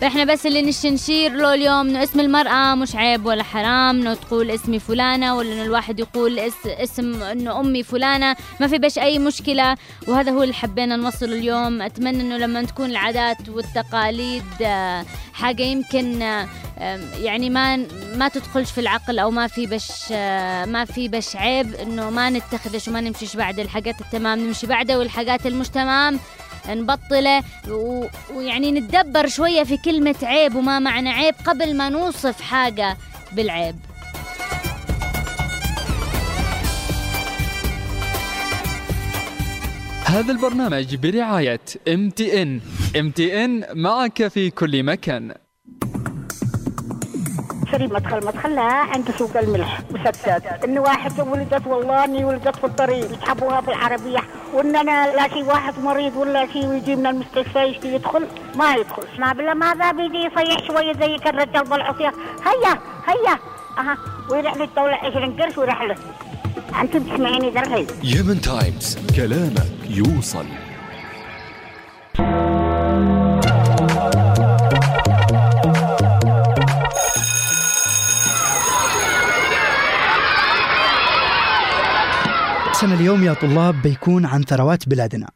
فإحنا بس اللي نشي نشير له اليوم إنه اسم المرأة مش عيب ولا حرام إنه تقول اسمي فلانة ولا إنه الواحد يقول اس اسم إنه أمي فلانة ما في باش أي مشكلة. وهذا هو اللي حبينا نوصله اليوم. أتمنى إنه لما تكون العادات والتقاليد آه، حاجة يمكن آه، يعني ما ما تدخلش في العقل أو ما في بش آه، ما في بش عيب إنه ما نتخذش وما نمشيش بعد الحاجات التمام. نمشي بعدها والحاجات المش تمام. نبطله و- ويعني نتدبر شوية في كلمة عيب وما معنى عيب قبل ما نوصف حاجة بالعيب. هذا البرنامج برعاية ام تي ان ام تي ان معك في كل مكان. شري مدخل. مدخلها عند سوق الملح مسدسات إن واحد ولدت والله اني ولدت في الطريق. يسحبوها في العربية. وإن أنا لا شي واحد مريض ولا شي ويجي من المستشفى يشتي يدخل ما يدخل. ما بلا ماذا بيجي يصيح شوية زي الرجال بالعصيه هيا هيا. أها. ويروح الدولة 20 قرش ويروح له. أنتم تسمعيني الحين يمن تايمز كلامك يوصل. سنة اليوم يا طلاب بيكون عن ثروات بلادنا.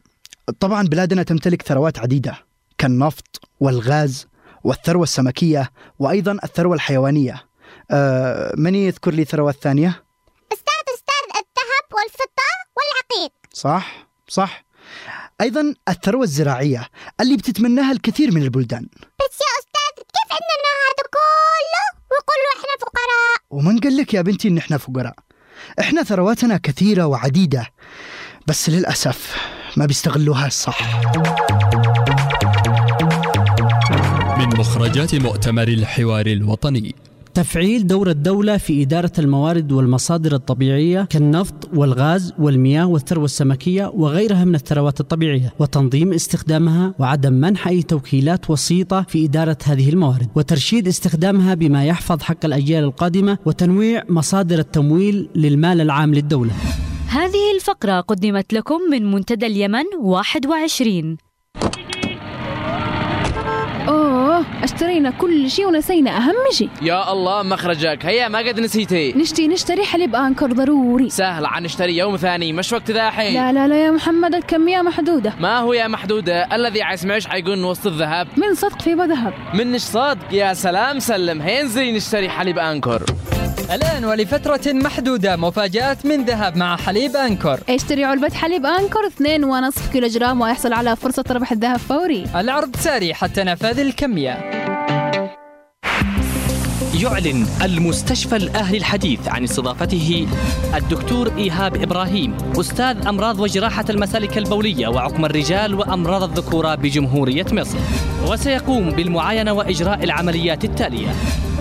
طبعا بلادنا تمتلك ثروات عديدة كالنفط والغاز والثروة السمكية وأيضا الثروة الحيوانية. أه من يذكر لي ثروات ثانية؟ أستاذ أستاذ الذهب والفضة والعقيق صح صح. أيضا الثروة الزراعية اللي بتتمناها الكثير من البلدان. بس يا أستاذ كيف عندنا هذا كله ويقولوا إحنا فقراء؟ ومن قال لك يا بنتي إن إحنا فقراء؟ إحنا ثرواتنا كثيرة وعديدة بس للأسف ما بيستغلوها الصح. من مخرجات مؤتمر الحوار الوطني. تفعيل دور الدولة في إدارة الموارد والمصادر الطبيعية كالنفط والغاز والمياه والثروة السمكية وغيرها من الثروات الطبيعية وتنظيم استخدامها وعدم منح أي توكيلات وسيطة في إدارة هذه الموارد وترشيد استخدامها بما يحفظ حق الأجيال القادمة وتنويع مصادر التمويل للمال العام للدولة. هذه الفقرة قدمت لكم من منتدى اليمن 21 اوه أشترينا كل شيء ونسينا أهم شيء. يا الله مخرجك. هيا ما قد نسيتي. نشتي نشتري حليب أنكر ضروري. سهل عن نشتري يوم ثاني. مش وقت ذا حين لا لا لا يا محمد الكمية محدودة. ما هو يا محدودة؟ الذي عيسمعش حيقول وسط الذهب. من صدق في ذهب منش صادق يا سلام سلم. هينزلي نشتري حليب أنكر. الآن ولفترة محدودة مفاجآت من ذهب مع حليب أنكر. اشتري علبة حليب أنكر اثنين ونصف كيلو جرام ويحصل على فرصة ربح الذهب فوري. العرض ساري حتى نفاذ الكمية. يعلن المستشفى الأهلي الحديث عن استضافته الدكتور إيهاب إبراهيم أستاذ أمراض وجراحة المسالك البولية وعقم الرجال وأمراض الذكورة بجمهورية مصر. وسيقوم بالمعاينة وإجراء العمليات التالية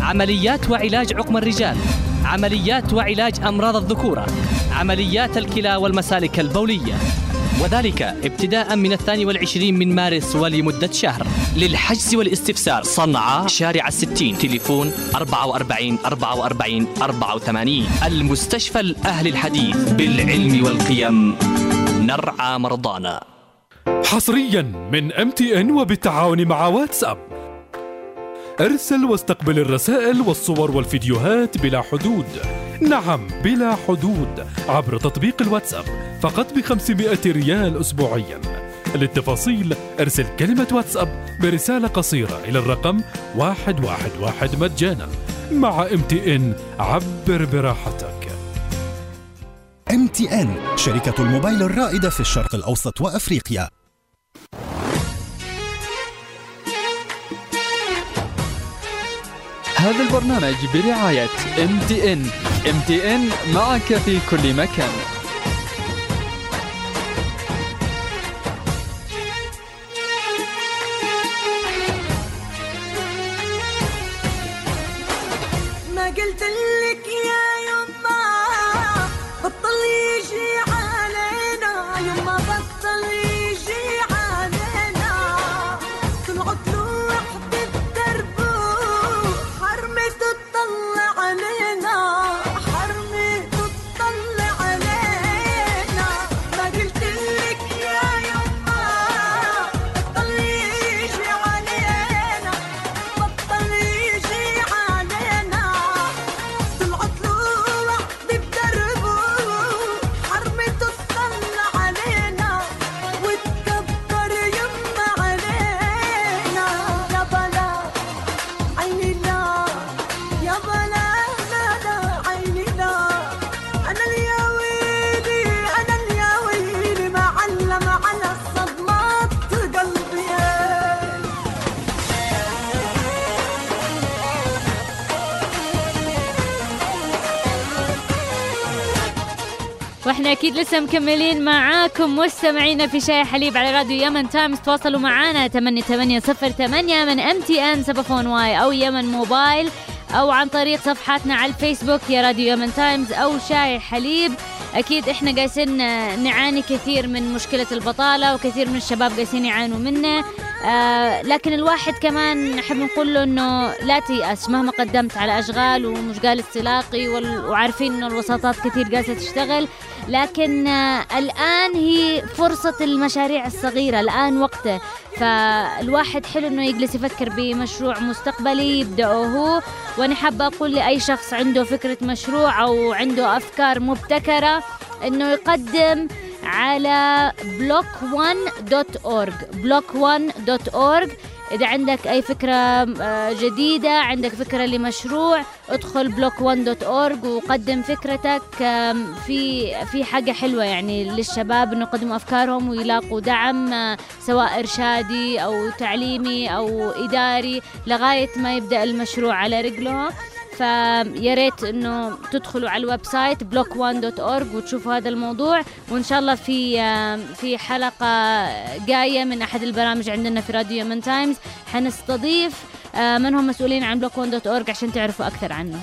عمليات وعلاج عقم الرجال عمليات وعلاج أمراض الذكورة عمليات الكلى والمسالك البولية وذلك ابتداء من الثاني والعشرين من مارس ولمدة شهر. للحجز والاستفسار صنعاء شارع الستين تليفون 44 44 84 المستشفى الأهلي الحديث. بالعلم والقيم نرعى مرضانا. حصريا من ام تي ان وبالتعاون مع واتساب. ارسل واستقبل الرسائل والصور والفيديوهات بلا حدود. نعم بلا حدود. عبر تطبيق الواتساب فقط ب 500 ريال اسبوعيا. للتفاصيل ارسل كلمة واتساب برسالة قصيرة إلى الرقم 111 مجانا. مع إم تي إن عبر براحتك. إم تي إن شركة الموبايل الرائدة في الشرق الأوسط وأفريقيا. هذا البرنامج برعاية تي ان معك في كل مكان. أكيد لسه مكملين معاكم مستمعينا في شاهي حليب على راديو يمن تايمز. تواصلوا معنا 8808 من MTN سبفون واي أو يمن موبايل أو عن طريق صفحاتنا على الفيسبوك يا راديو يمن تايمز أو شاهي حليب. أكيد إحنا قايسين نعاني كثير من مشكلة البطالة وكثير من الشباب قايسين يعانوا منه. آه لكن الواحد كمان نحب نقول له إنه لا تيأس مهما قدمت على أشغال ومش قادر تلاقي وعارفين إنه الوساطات كثير قاعدة تشتغل. لكن آه الآن هي فرصة المشاريع الصغيرة الآن وقته فالواحد حلو إنه يجلس يفكر بمشروع مستقبلي يبدأه هو وأنا حابة أقول لأي شخص عنده فكرة مشروع أو عنده أفكار مبتكرة إنه يقدم على block1.org block1.org إذا عندك أي فكرة آه، جديدة عندك فكرة لمشروع ادخل block1.org وقدم فكرتك في في حاجة حلوة يعني للشباب إنه يقدموا أفكارهم ويلاقوا دعم آه، سواء إرشادي أو تعليمي أو إداري لغاية ما يبدأ المشروع على رجلهم فيا ريت إنه تدخلوا على ال website block1.org وتشوفوا هذا الموضوع. وإن شاء الله في في حلقة جاية من أحد البرامج عندنا في راديو يمن تايمز. حنستضيف آه، من هم مسؤولين عن block1.org عشان تعرفوا أكثر عنه.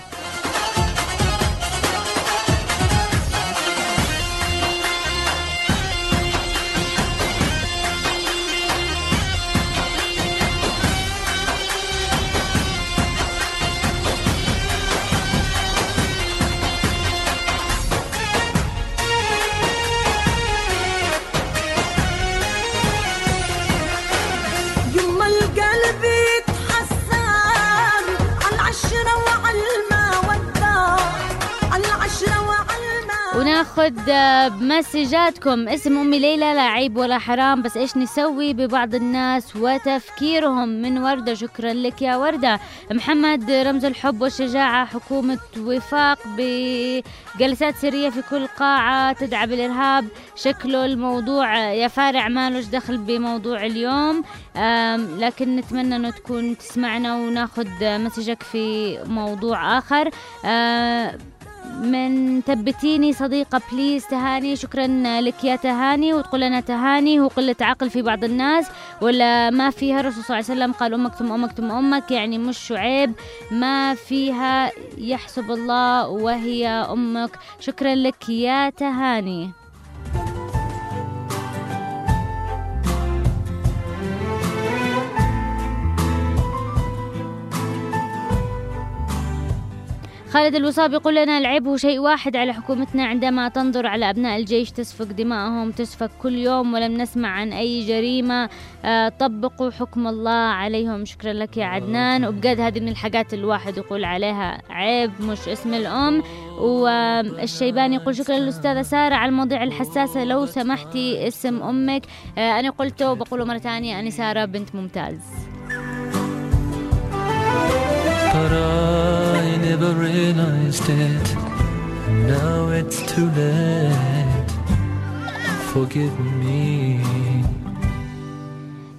آه، بمسجاتكم اسم أمي ليلى لا عيب ولا حرام بس إيش نسوي ببعض الناس وتفكيرهم؟ من وردة شكرا لك يا وردة. محمد رمز الحب والشجاعة حكومة وفاق بجلسات سرية في كل قاعة تدعى بالإرهاب. شكله الموضوع يا فارع مالوش دخل بموضوع اليوم لكن نتمنى إنه تكون تسمعنا وناخذ مسجك في موضوع آخر. آه، من تبتيني صديقة بليز تهاني. شكرا لك يا تهاني. وتقول لنا تهاني. هو قلة عقل في بعض الناس. ولا ما فيها؟ الرسول صلى الله عليه وسلم قال أمك ثم أمك ثم أمك. يعني مش شعيب. ما فيها يحسب الله وهي أمك. شكرا لك يا تهاني. خالد الوصاب يقول لنا العيب هو شيء واحد على حكومتنا عندما تنظر على أبناء الجيش تسفك دماءهم تسفك كل يوم ولم نسمع عن أي جريمة. آه، طبقوا حكم الله عليهم. شكرا لك يا عدنان. وبجد هذه من الحاجات الواحد يقول عليها عيب مش اسم الأم. والشيباني يقول شكرا للأستاذة سارة على المواضيع الحساسة. لو سمحتي اسم أمك. آه، أنا قلته وبقوله مرة ثانية أنا سارة بنت ممتاز. Never realized it. Now it's too late. Forgive me.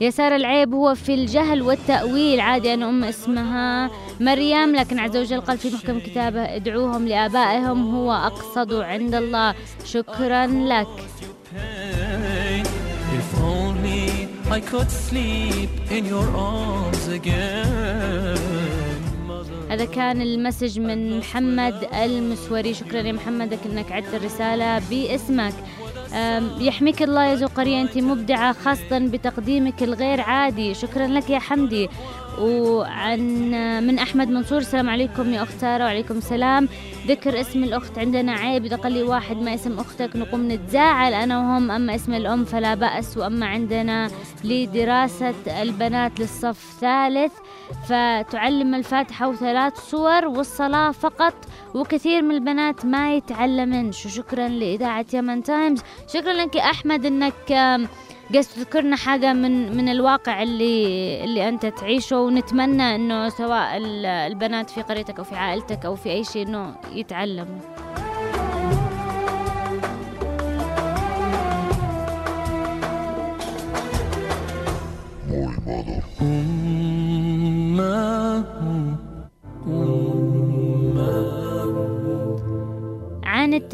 يا سارة العيب هو في الجهل والتأويل عادي أنا أم اسمها مريم لكن عز وجل قال في محكم كتابه ادعوهم لآبائهم هو أقصد عند الله شكرا لك Pain. If only I could sleep in your arms again. هذا كان المسج من محمد المسوري. شكرا يا محمد إنك عدت الرسالة باسمك. يحميك الله يا زقرية أنت مبدعة خاصة بتقديمك الغير عادي. شكرا لك يا حمدي. وعن من أحمد منصور السلام عليكم يا أخت سارة وعليكم السلام. ذكر اسم الأخت عندنا عيب إذا قال لي واحد ما اسم أختك نقوم نتزاعل أنا وهم. أما اسم الأم فلا بأس وأما عندنا لدراسة البنات للصف ثالث فتعلم الفاتحة وثلاث صور والصلاة فقط وكثير من البنات ما يتعلمنش وشكرا لإذاعة يمن تايمز. شكرا لك إنك آم، قصد تذكرنا حاجة من من الواقع اللي اللي أنت تعيشه ونتمنى إنه سواء ال- البنات في قريتك أو في عائلتك أو في أي شيء إنه يتعلموا. عن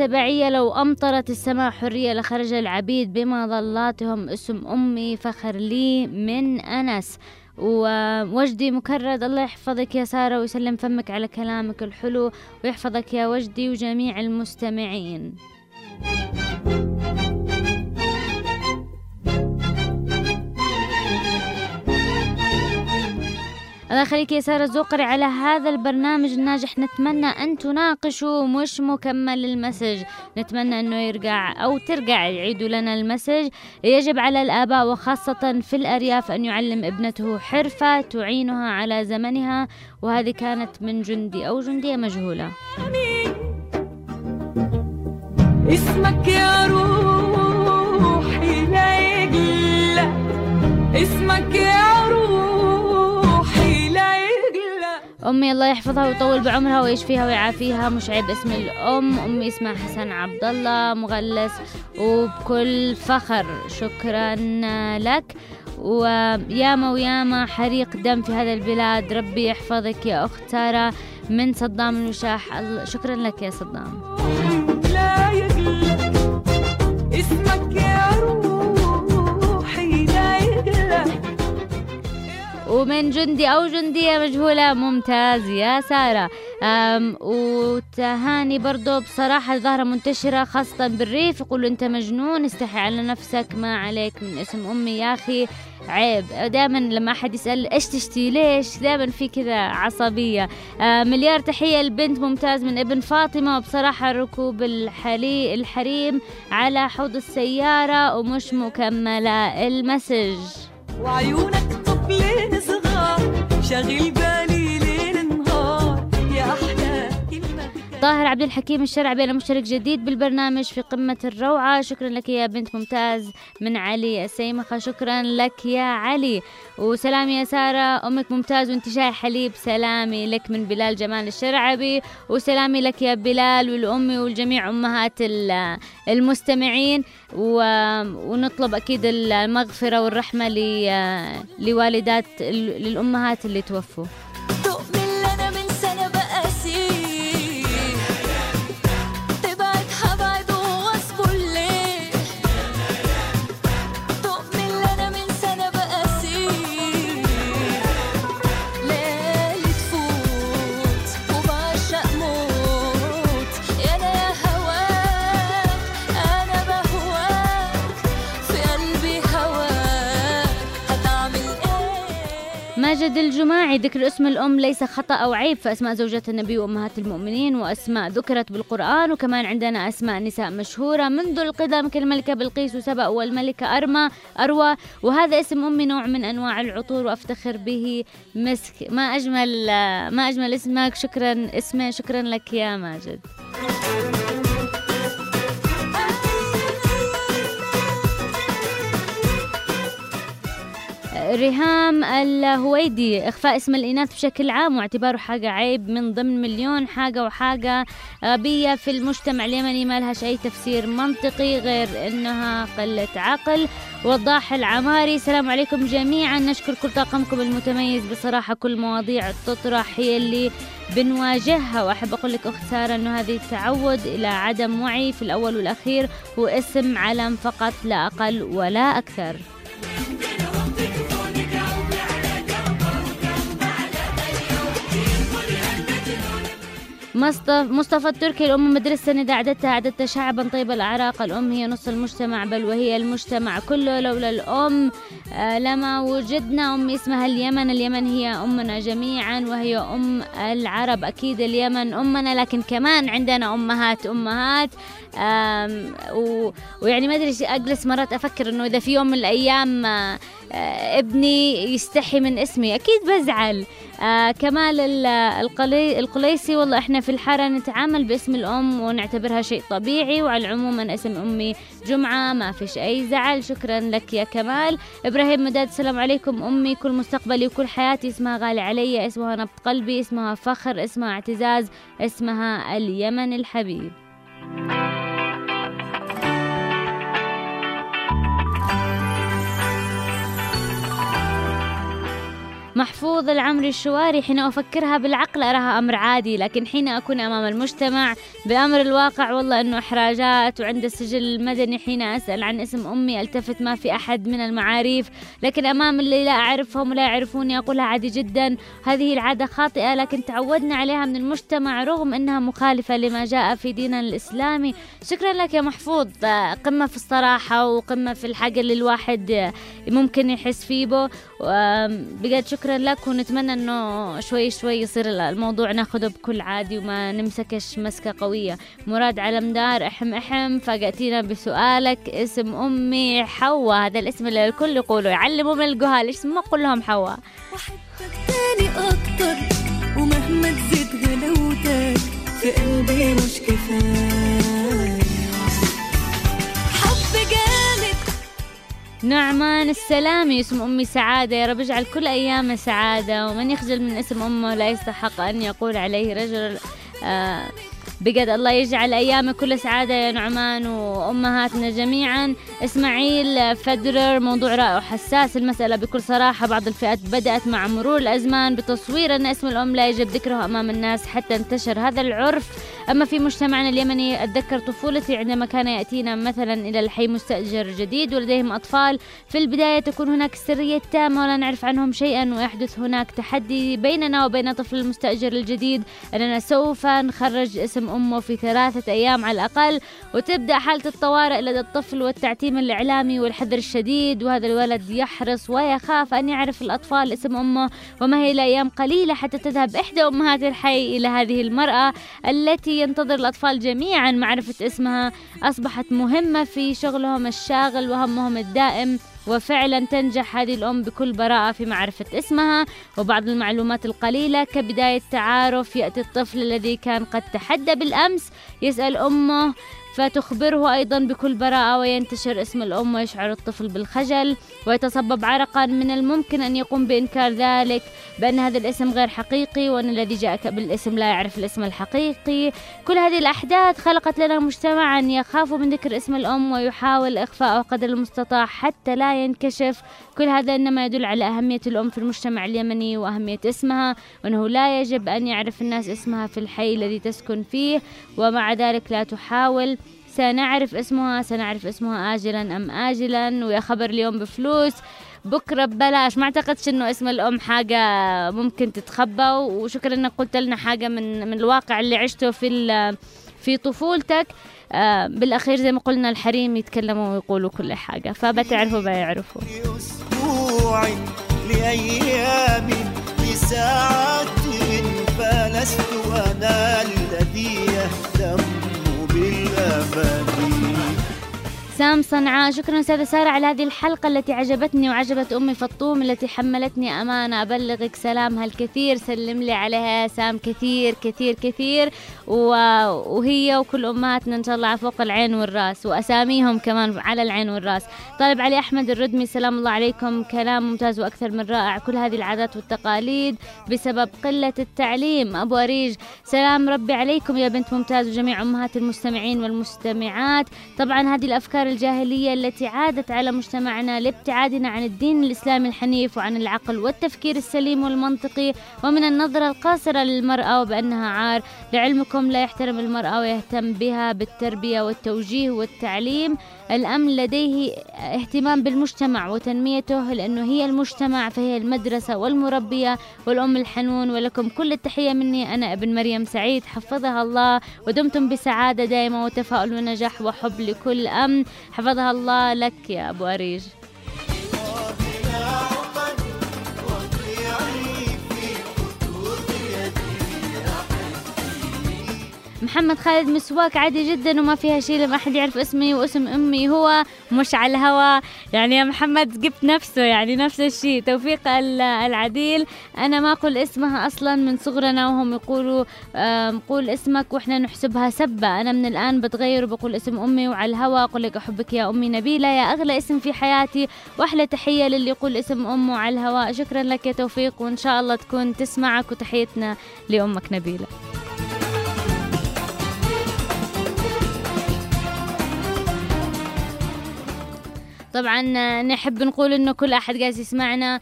التبعية لو أمطرت السماء حرية لخرج العبيد بمظلاتهم اسم أمي فخر لي من أنس. ووجدي مكرد الله يحفظك يا سارة ويسلم فمك على كلامك الحلو ويحفظك يا وجدي وجميع المستمعين. الله يخليك يا سارة زوقري على هذا البرنامج الناجح. نتمنى أن تناقشوا مش مكمل المسج. نتمنى أنه يرجع أو ترجع يعيدوا لنا المسج. يجب على الآباء وخاصة في الأرياف أن يعلم ابنته حرفة تعينها على زمنها وهذه كانت من جندي أو جندية مجهولة. اسمك يا روحي لا يقلق اسمك يا أمي الله يحفظها ويطول بعمرها ويشفيها ويعافيها. مش عيب اسم الأم. أمي اسمها حسن عبد الله مغلس وبكل فخر. شكرا لك. وياما وياما حريق دم في هذا البلاد. ربي يحفظك يا أخت سارة من صدام الوشاح. شكرا لك يا صدام. ومن جندي أو جندية مجهولة ممتاز يا سارة. وتهاني برضو بصراحة ظاهرة منتشرة خاصة بالريف. يقولوا أنت مجنون استحي على نفسك ما عليك من اسم أمي يا أخي. عيب. دائما لما أحد يسأل إيش تشتي؟ ليش؟ دائما في كذا عصبية. آه مليار تحية البنت ممتاز من ابن فاطمة. وبصراحة ركوب الحلي الحريم على حوض السيارة ومش مكملة. المسج. وعيونك طفلين صغار شاغل بالي طاهر عبد الحكيم الشرعبي مشترك جديد بالبرنامج في قمة الروعة. شكرا لك يا بنت ممتاز من علي السيمخة. شكرا لك يا علي. وسلام يا سارة أمك ممتاز وانت شاي حليب. سلامي لك من بلال جمال الشرعبي. وسلامي لك يا بلال والأمي والجميع أمهات ال- المستمعين. ونطلب أكيد المغفرة والرحمة لوالدات للأمهات اللي توفوا. ماجد الجماعي ذكر اسم الأم ليس خطأ أو عيب فأسماء زوجات النبي وأمهات المؤمنين وأسماء ذكرت بالقرآن وكمان عندنا أسماء نساء مشهورة منذ القدم كالملكة بلقيس وسبأ والملكة أرمى أروى. وهذا اسم أمي نوع من أنواع العطور وأفتخر به مسك. ما أجمل ما أجمل اسمك شكرا اسمه شكرا لك يا ماجد. ريهام الهويدي إخفاء اسم الإناث بشكل عام واعتباره حاجة عيب من ضمن مليون حاجة وحاجة غبية في المجتمع اليمني ما لهاش أي تفسير منطقي غير إنها قلة عقل وضاح العماري. السلام عليكم جميعا. نشكر كل طاقمكم المتميز بصراحة كل مواضيع تطرح هي اللي بنواجهها. وأحب أقول لك أخت سارة أنه هذه تعود إلى عدم وعي في الأول والأخير هو اسم علم فقط لا أقل ولا أكثر. مصطفى التركي الأم مدرسة إذا أعددتها أعددت شعبا. طيب الأعراق الأم هي نص المجتمع بل وهي المجتمع كله. لولا الأم آه، لما وجدنا أم اسمها اليمن. اليمن هي أمنا جميعا وهي أم العرب. أكيد اليمن أمنا لكن كمان عندنا أمهات أمهات. و- ويعني ما أدري أجلس مرات أفكر إنه إذا في يوم من الأيام آه، ابني يستحي من اسمي. أكيد بزعل. آه كمال ال- القلي القليسي والله إحنا في الحارة نتعامل باسم الأم ونعتبرها شيء طبيعي وعلى العموم أنا اسم أمي جمعة ما فيش أي زعل. شكرا لك يا كمال. إبراهيم مداد السلام عليكم. أمي كل مستقبلي وكل حياتي. اسمها غالي علي اسمها نبض قلبي اسمها فخر اسمها اعتزاز اسمها اليمن الحبيب. محفوظ العمري الشواري حين أفكرها بالعقل أراها أمر عادي لكن حين أكون أمام المجتمع بأمر الواقع والله أنه إحراجات وعند السجل المدني حين أسأل عن اسم أمي ألتفت ما في أحد من المعاريف لكن أمام اللي لا أعرفهم ولا يعرفوني أقولها عادي جدا. هذه العادة خاطئة لكن تعودنا عليها من المجتمع رغم أنها مخالفة لما جاء في ديننا الإسلامي. شكرا لك يا محفوظ. قمة في الصراحة وقمة في الحاجة اللي الواحد ممكن يحس فيه. به بجد شكرا لك ونتمنى إنه شوي شوي يصير الموضوع ناخده بكل عادي وما نمسكش مسكة قوية. مراد علمدار أحم أحم فاجأتينا بسؤالك. اسم أمي حواء هذا الاسم اللي الكل يقوله. يعلموا من الجهال إيش ما كلهم حواء؟ تاني أكتر ومهما تزيد غلاوتك في قلبي مش كفاية. نعمان السلامي اسم أمي سعادة. يا رب اجعل كل أيامه سعادة. ومن يخجل من اسم أمه لا يستحق أن يقول عليه رجل آه بجد الله يجعل أيامه كل سعادة يا نعمان وأمهاتنا جميعا. إسماعيل فدرر موضوع رائع وحساس المسألة بكل صراحة بعض الفئات بدأت مع مرور الأزمان بتصوير أن اسم الأم لا يجب ذكره أمام الناس حتى انتشر هذا العرف. أما في مجتمعنا اليمني أتذكر طفولتي عندما كان يأتينا مثلا إلى الحي مستأجر جديد ولديهم أطفال. في البداية تكون هناك سرية تامة ولا نعرف عنهم شيئا ويحدث هناك تحدي بيننا وبين طفل المستأجر الجديد. أننا سوف نخرج اسم أمه في ثلاثة أيام على الأقل وتبدأ حالة الطوارئ لدى الطفل والتعتيم الإعلامي والحذر الشديد وهذا الولد يحرص ويخاف أن يعرف الأطفال اسم أمه وما هي إلا أيام قليلة حتى تذهب إحدى أمهات الحي إلى هذه المرأة التي ينتظر الأطفال جميعا. معرفة اسمها أصبحت مهمة في شغلهم الشاغل وهمهم الدائم وفعلا تنجح هذه الأم بكل براءة في معرفة اسمها. وبعض المعلومات القليلة كبداية تعارف يأتي الطفل الذي كان قد تحدى بالأمس. يسأل أمه فتخبره أيضا بكل براءة وينتشر اسم الأم ويشعر الطفل بالخجل ويتصبب عرقا من الممكن أن يقوم بإنكار ذلك. بأن هذا الاسم غير حقيقي وأن الذي جاءك بالاسم لا يعرف الاسم الحقيقي. كل هذه الأحداث خلقت لنا مجتمعا يخاف من ذكر اسم الأم ويحاول إخفاءه قدر المستطاع حتى لا ينكشف. كل هذا إنما يدل على أهمية الأم في المجتمع اليمني وأهمية اسمها وأنه لا يجب أن يعرف الناس اسمها في الحي الذي تسكن فيه ومع ذلك لا تحاول. سنعرف اسمها سنعرف اسمها آجلا أم آجلا ويا خبر اليوم بفلوس. بكرة ببلاش. ما أعتقدش إنه اسم الأم حاجة ممكن تتخبى وشكرا إنك قلت لنا حاجة من من الواقع اللي عشته في في طفولتك. بالأخير زي ما قلنا الحريم يتكلموا ويقولوا كل حاجة فبتعرفوا بيعرفوا. أسبوع لأيام لساعات فلست أنا الذي يهتم بالأماني سام صنعاء شكرا أستاذة سارة على هذه الحلقة التي عجبتني وعجبت أمي فطوم التي حملتني أمانة أبلغك سلامها الكثير سلم لي عليها يا سام كثير كثير كثير. وهي وكل أمهاتنا إن شاء الله على فوق العين والرأس وأساميهم كمان على العين والرأس. طالب علي أحمد الردمي سلام الله عليكم. كلام ممتاز وأكثر من رائع. كل هذه العادات والتقاليد بسبب قلة التعليم. أبو أريج سلام ربي عليكم يا بنت ممتاز وجميع أمهات المستمعين والمستمعات. طبعا هذه الأفكار الجاهلية التي عادت على مجتمعنا لابتعادنا عن الدين الإسلامي الحنيف وعن العقل والتفكير السليم والمنطقي ومن النظرة القاصرة للمرأة وبأنها عار. لعلمكم لا يحترم المرأة ويهتم بها بالتربية والتوجيه والتعليم. الأمن لديه اهتمام بالمجتمع وتنميته لأنه هي المجتمع فهي المدرسة والمربية والأم الحنون. ولكم كل التحية مني. أنا ابن مريم سعيد. حفظها الله. ودمتم بسعادة دائمة وتفاؤل ونجاح وحب لكل أمن حفظها الله لك يا أبو أريج. محمد خالد مسواك عادي جدا وما فيها شيء لما أحد يعرف اسمي واسم أمي. هو مش على الهوا. يعني يا محمد جبت نفسه يعني نفس الشيء. توفيق ال- العديل. أنا ما أقول اسمها أصلا من صغرنا وهم يقولوا قول اسمك وإحنا نحسبها سبة. أنا من الآن بتغير وبقول اسم أمي وعلى الهوا. أقول لك أحبك يا أمي نبيلة. يا أغلى اسم في حياتي. وأحلى تحية للي يقول اسم أمه على الهواء شكرا لك يا توفيق وإن شاء الله تكون تسمعك وتحيتنا لأمك نبيلة. طبعا نحب نقول إنه كل أحد قاعد يسمعنا.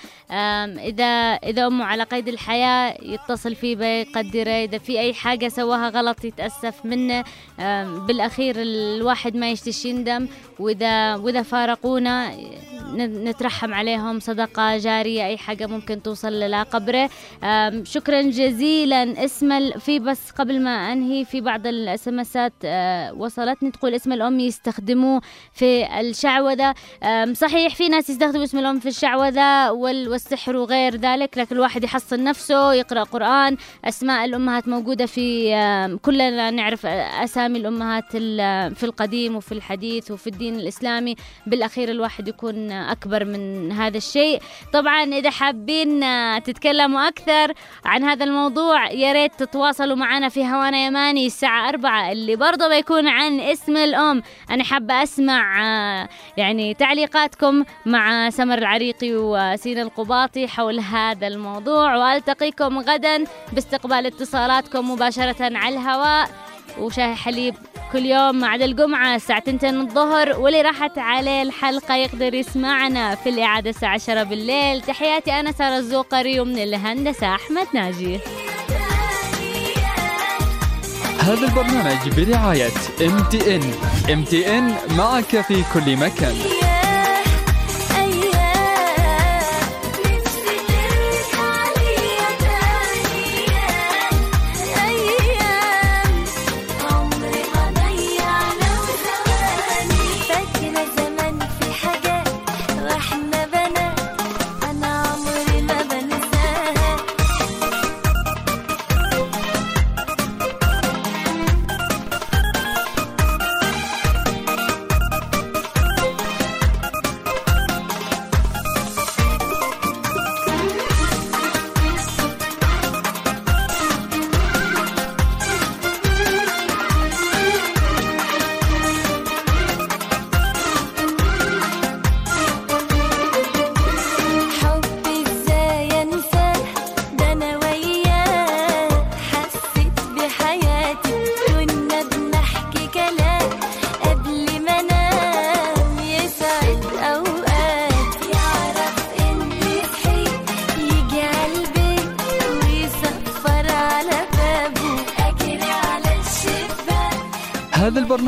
إذا إذا أمه على قيد الحياة يتصل فيه بيقدره. إذا في أي حاجة سواها غلط يتأسف منه. بالأخير الواحد ما يشتش يندم واذا وإذا فارقونا نترحم عليهم. صدقة جارية أي حاجة ممكن توصل لقبره شكرا جزيلا. اسم في بس قبل ما أنهي في بعض الاس ام اسات وصلتني. تقول اسم الأم يستخدموه في الشعوذة. صحيح في ناس يستخدموا اسم الأم في الشعوذة وال- والسحر وغير ذلك لكن الواحد يحصن نفسه يقرأ قرآن. أسماء الأمهات موجودة في كلنا نعرف أسامي الأمهات ال- في القديم وفي الحديث وفي الدين الإسلامي بالأخير الواحد يكون أكبر من هذا الشيء. طبعا إذا حابين تتكلموا أكثر عن هذا الموضوع يا ريت تتواصلوا معنا في هوانا يماني الساعة 4 اللي برضه بيكون عن اسم الأم. أنا حابة أسمع يعني تعليقاتكم مع سمر العريقي وسينا القباطي حول هذا الموضوع وألتقيكم غدا باستقبال اتصالاتكم مباشرة على الهواء. وشاي حليب كل يوم مع عدا الجمعة الساعة 2 الظهر واللي راحت عليه الحلقة يقدر يسمعنا في الإعادة الساعة 10 بالليل. تحياتي أنا سارة الزوقري ومن الهندسة أحمد ناجي. هذا البرنامج برعاية ام تي ان ام تي ان معك في كل مكان.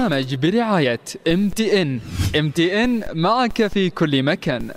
هذا البرنامج برعاية ام تي ان ام تي ان معك في كل مكان.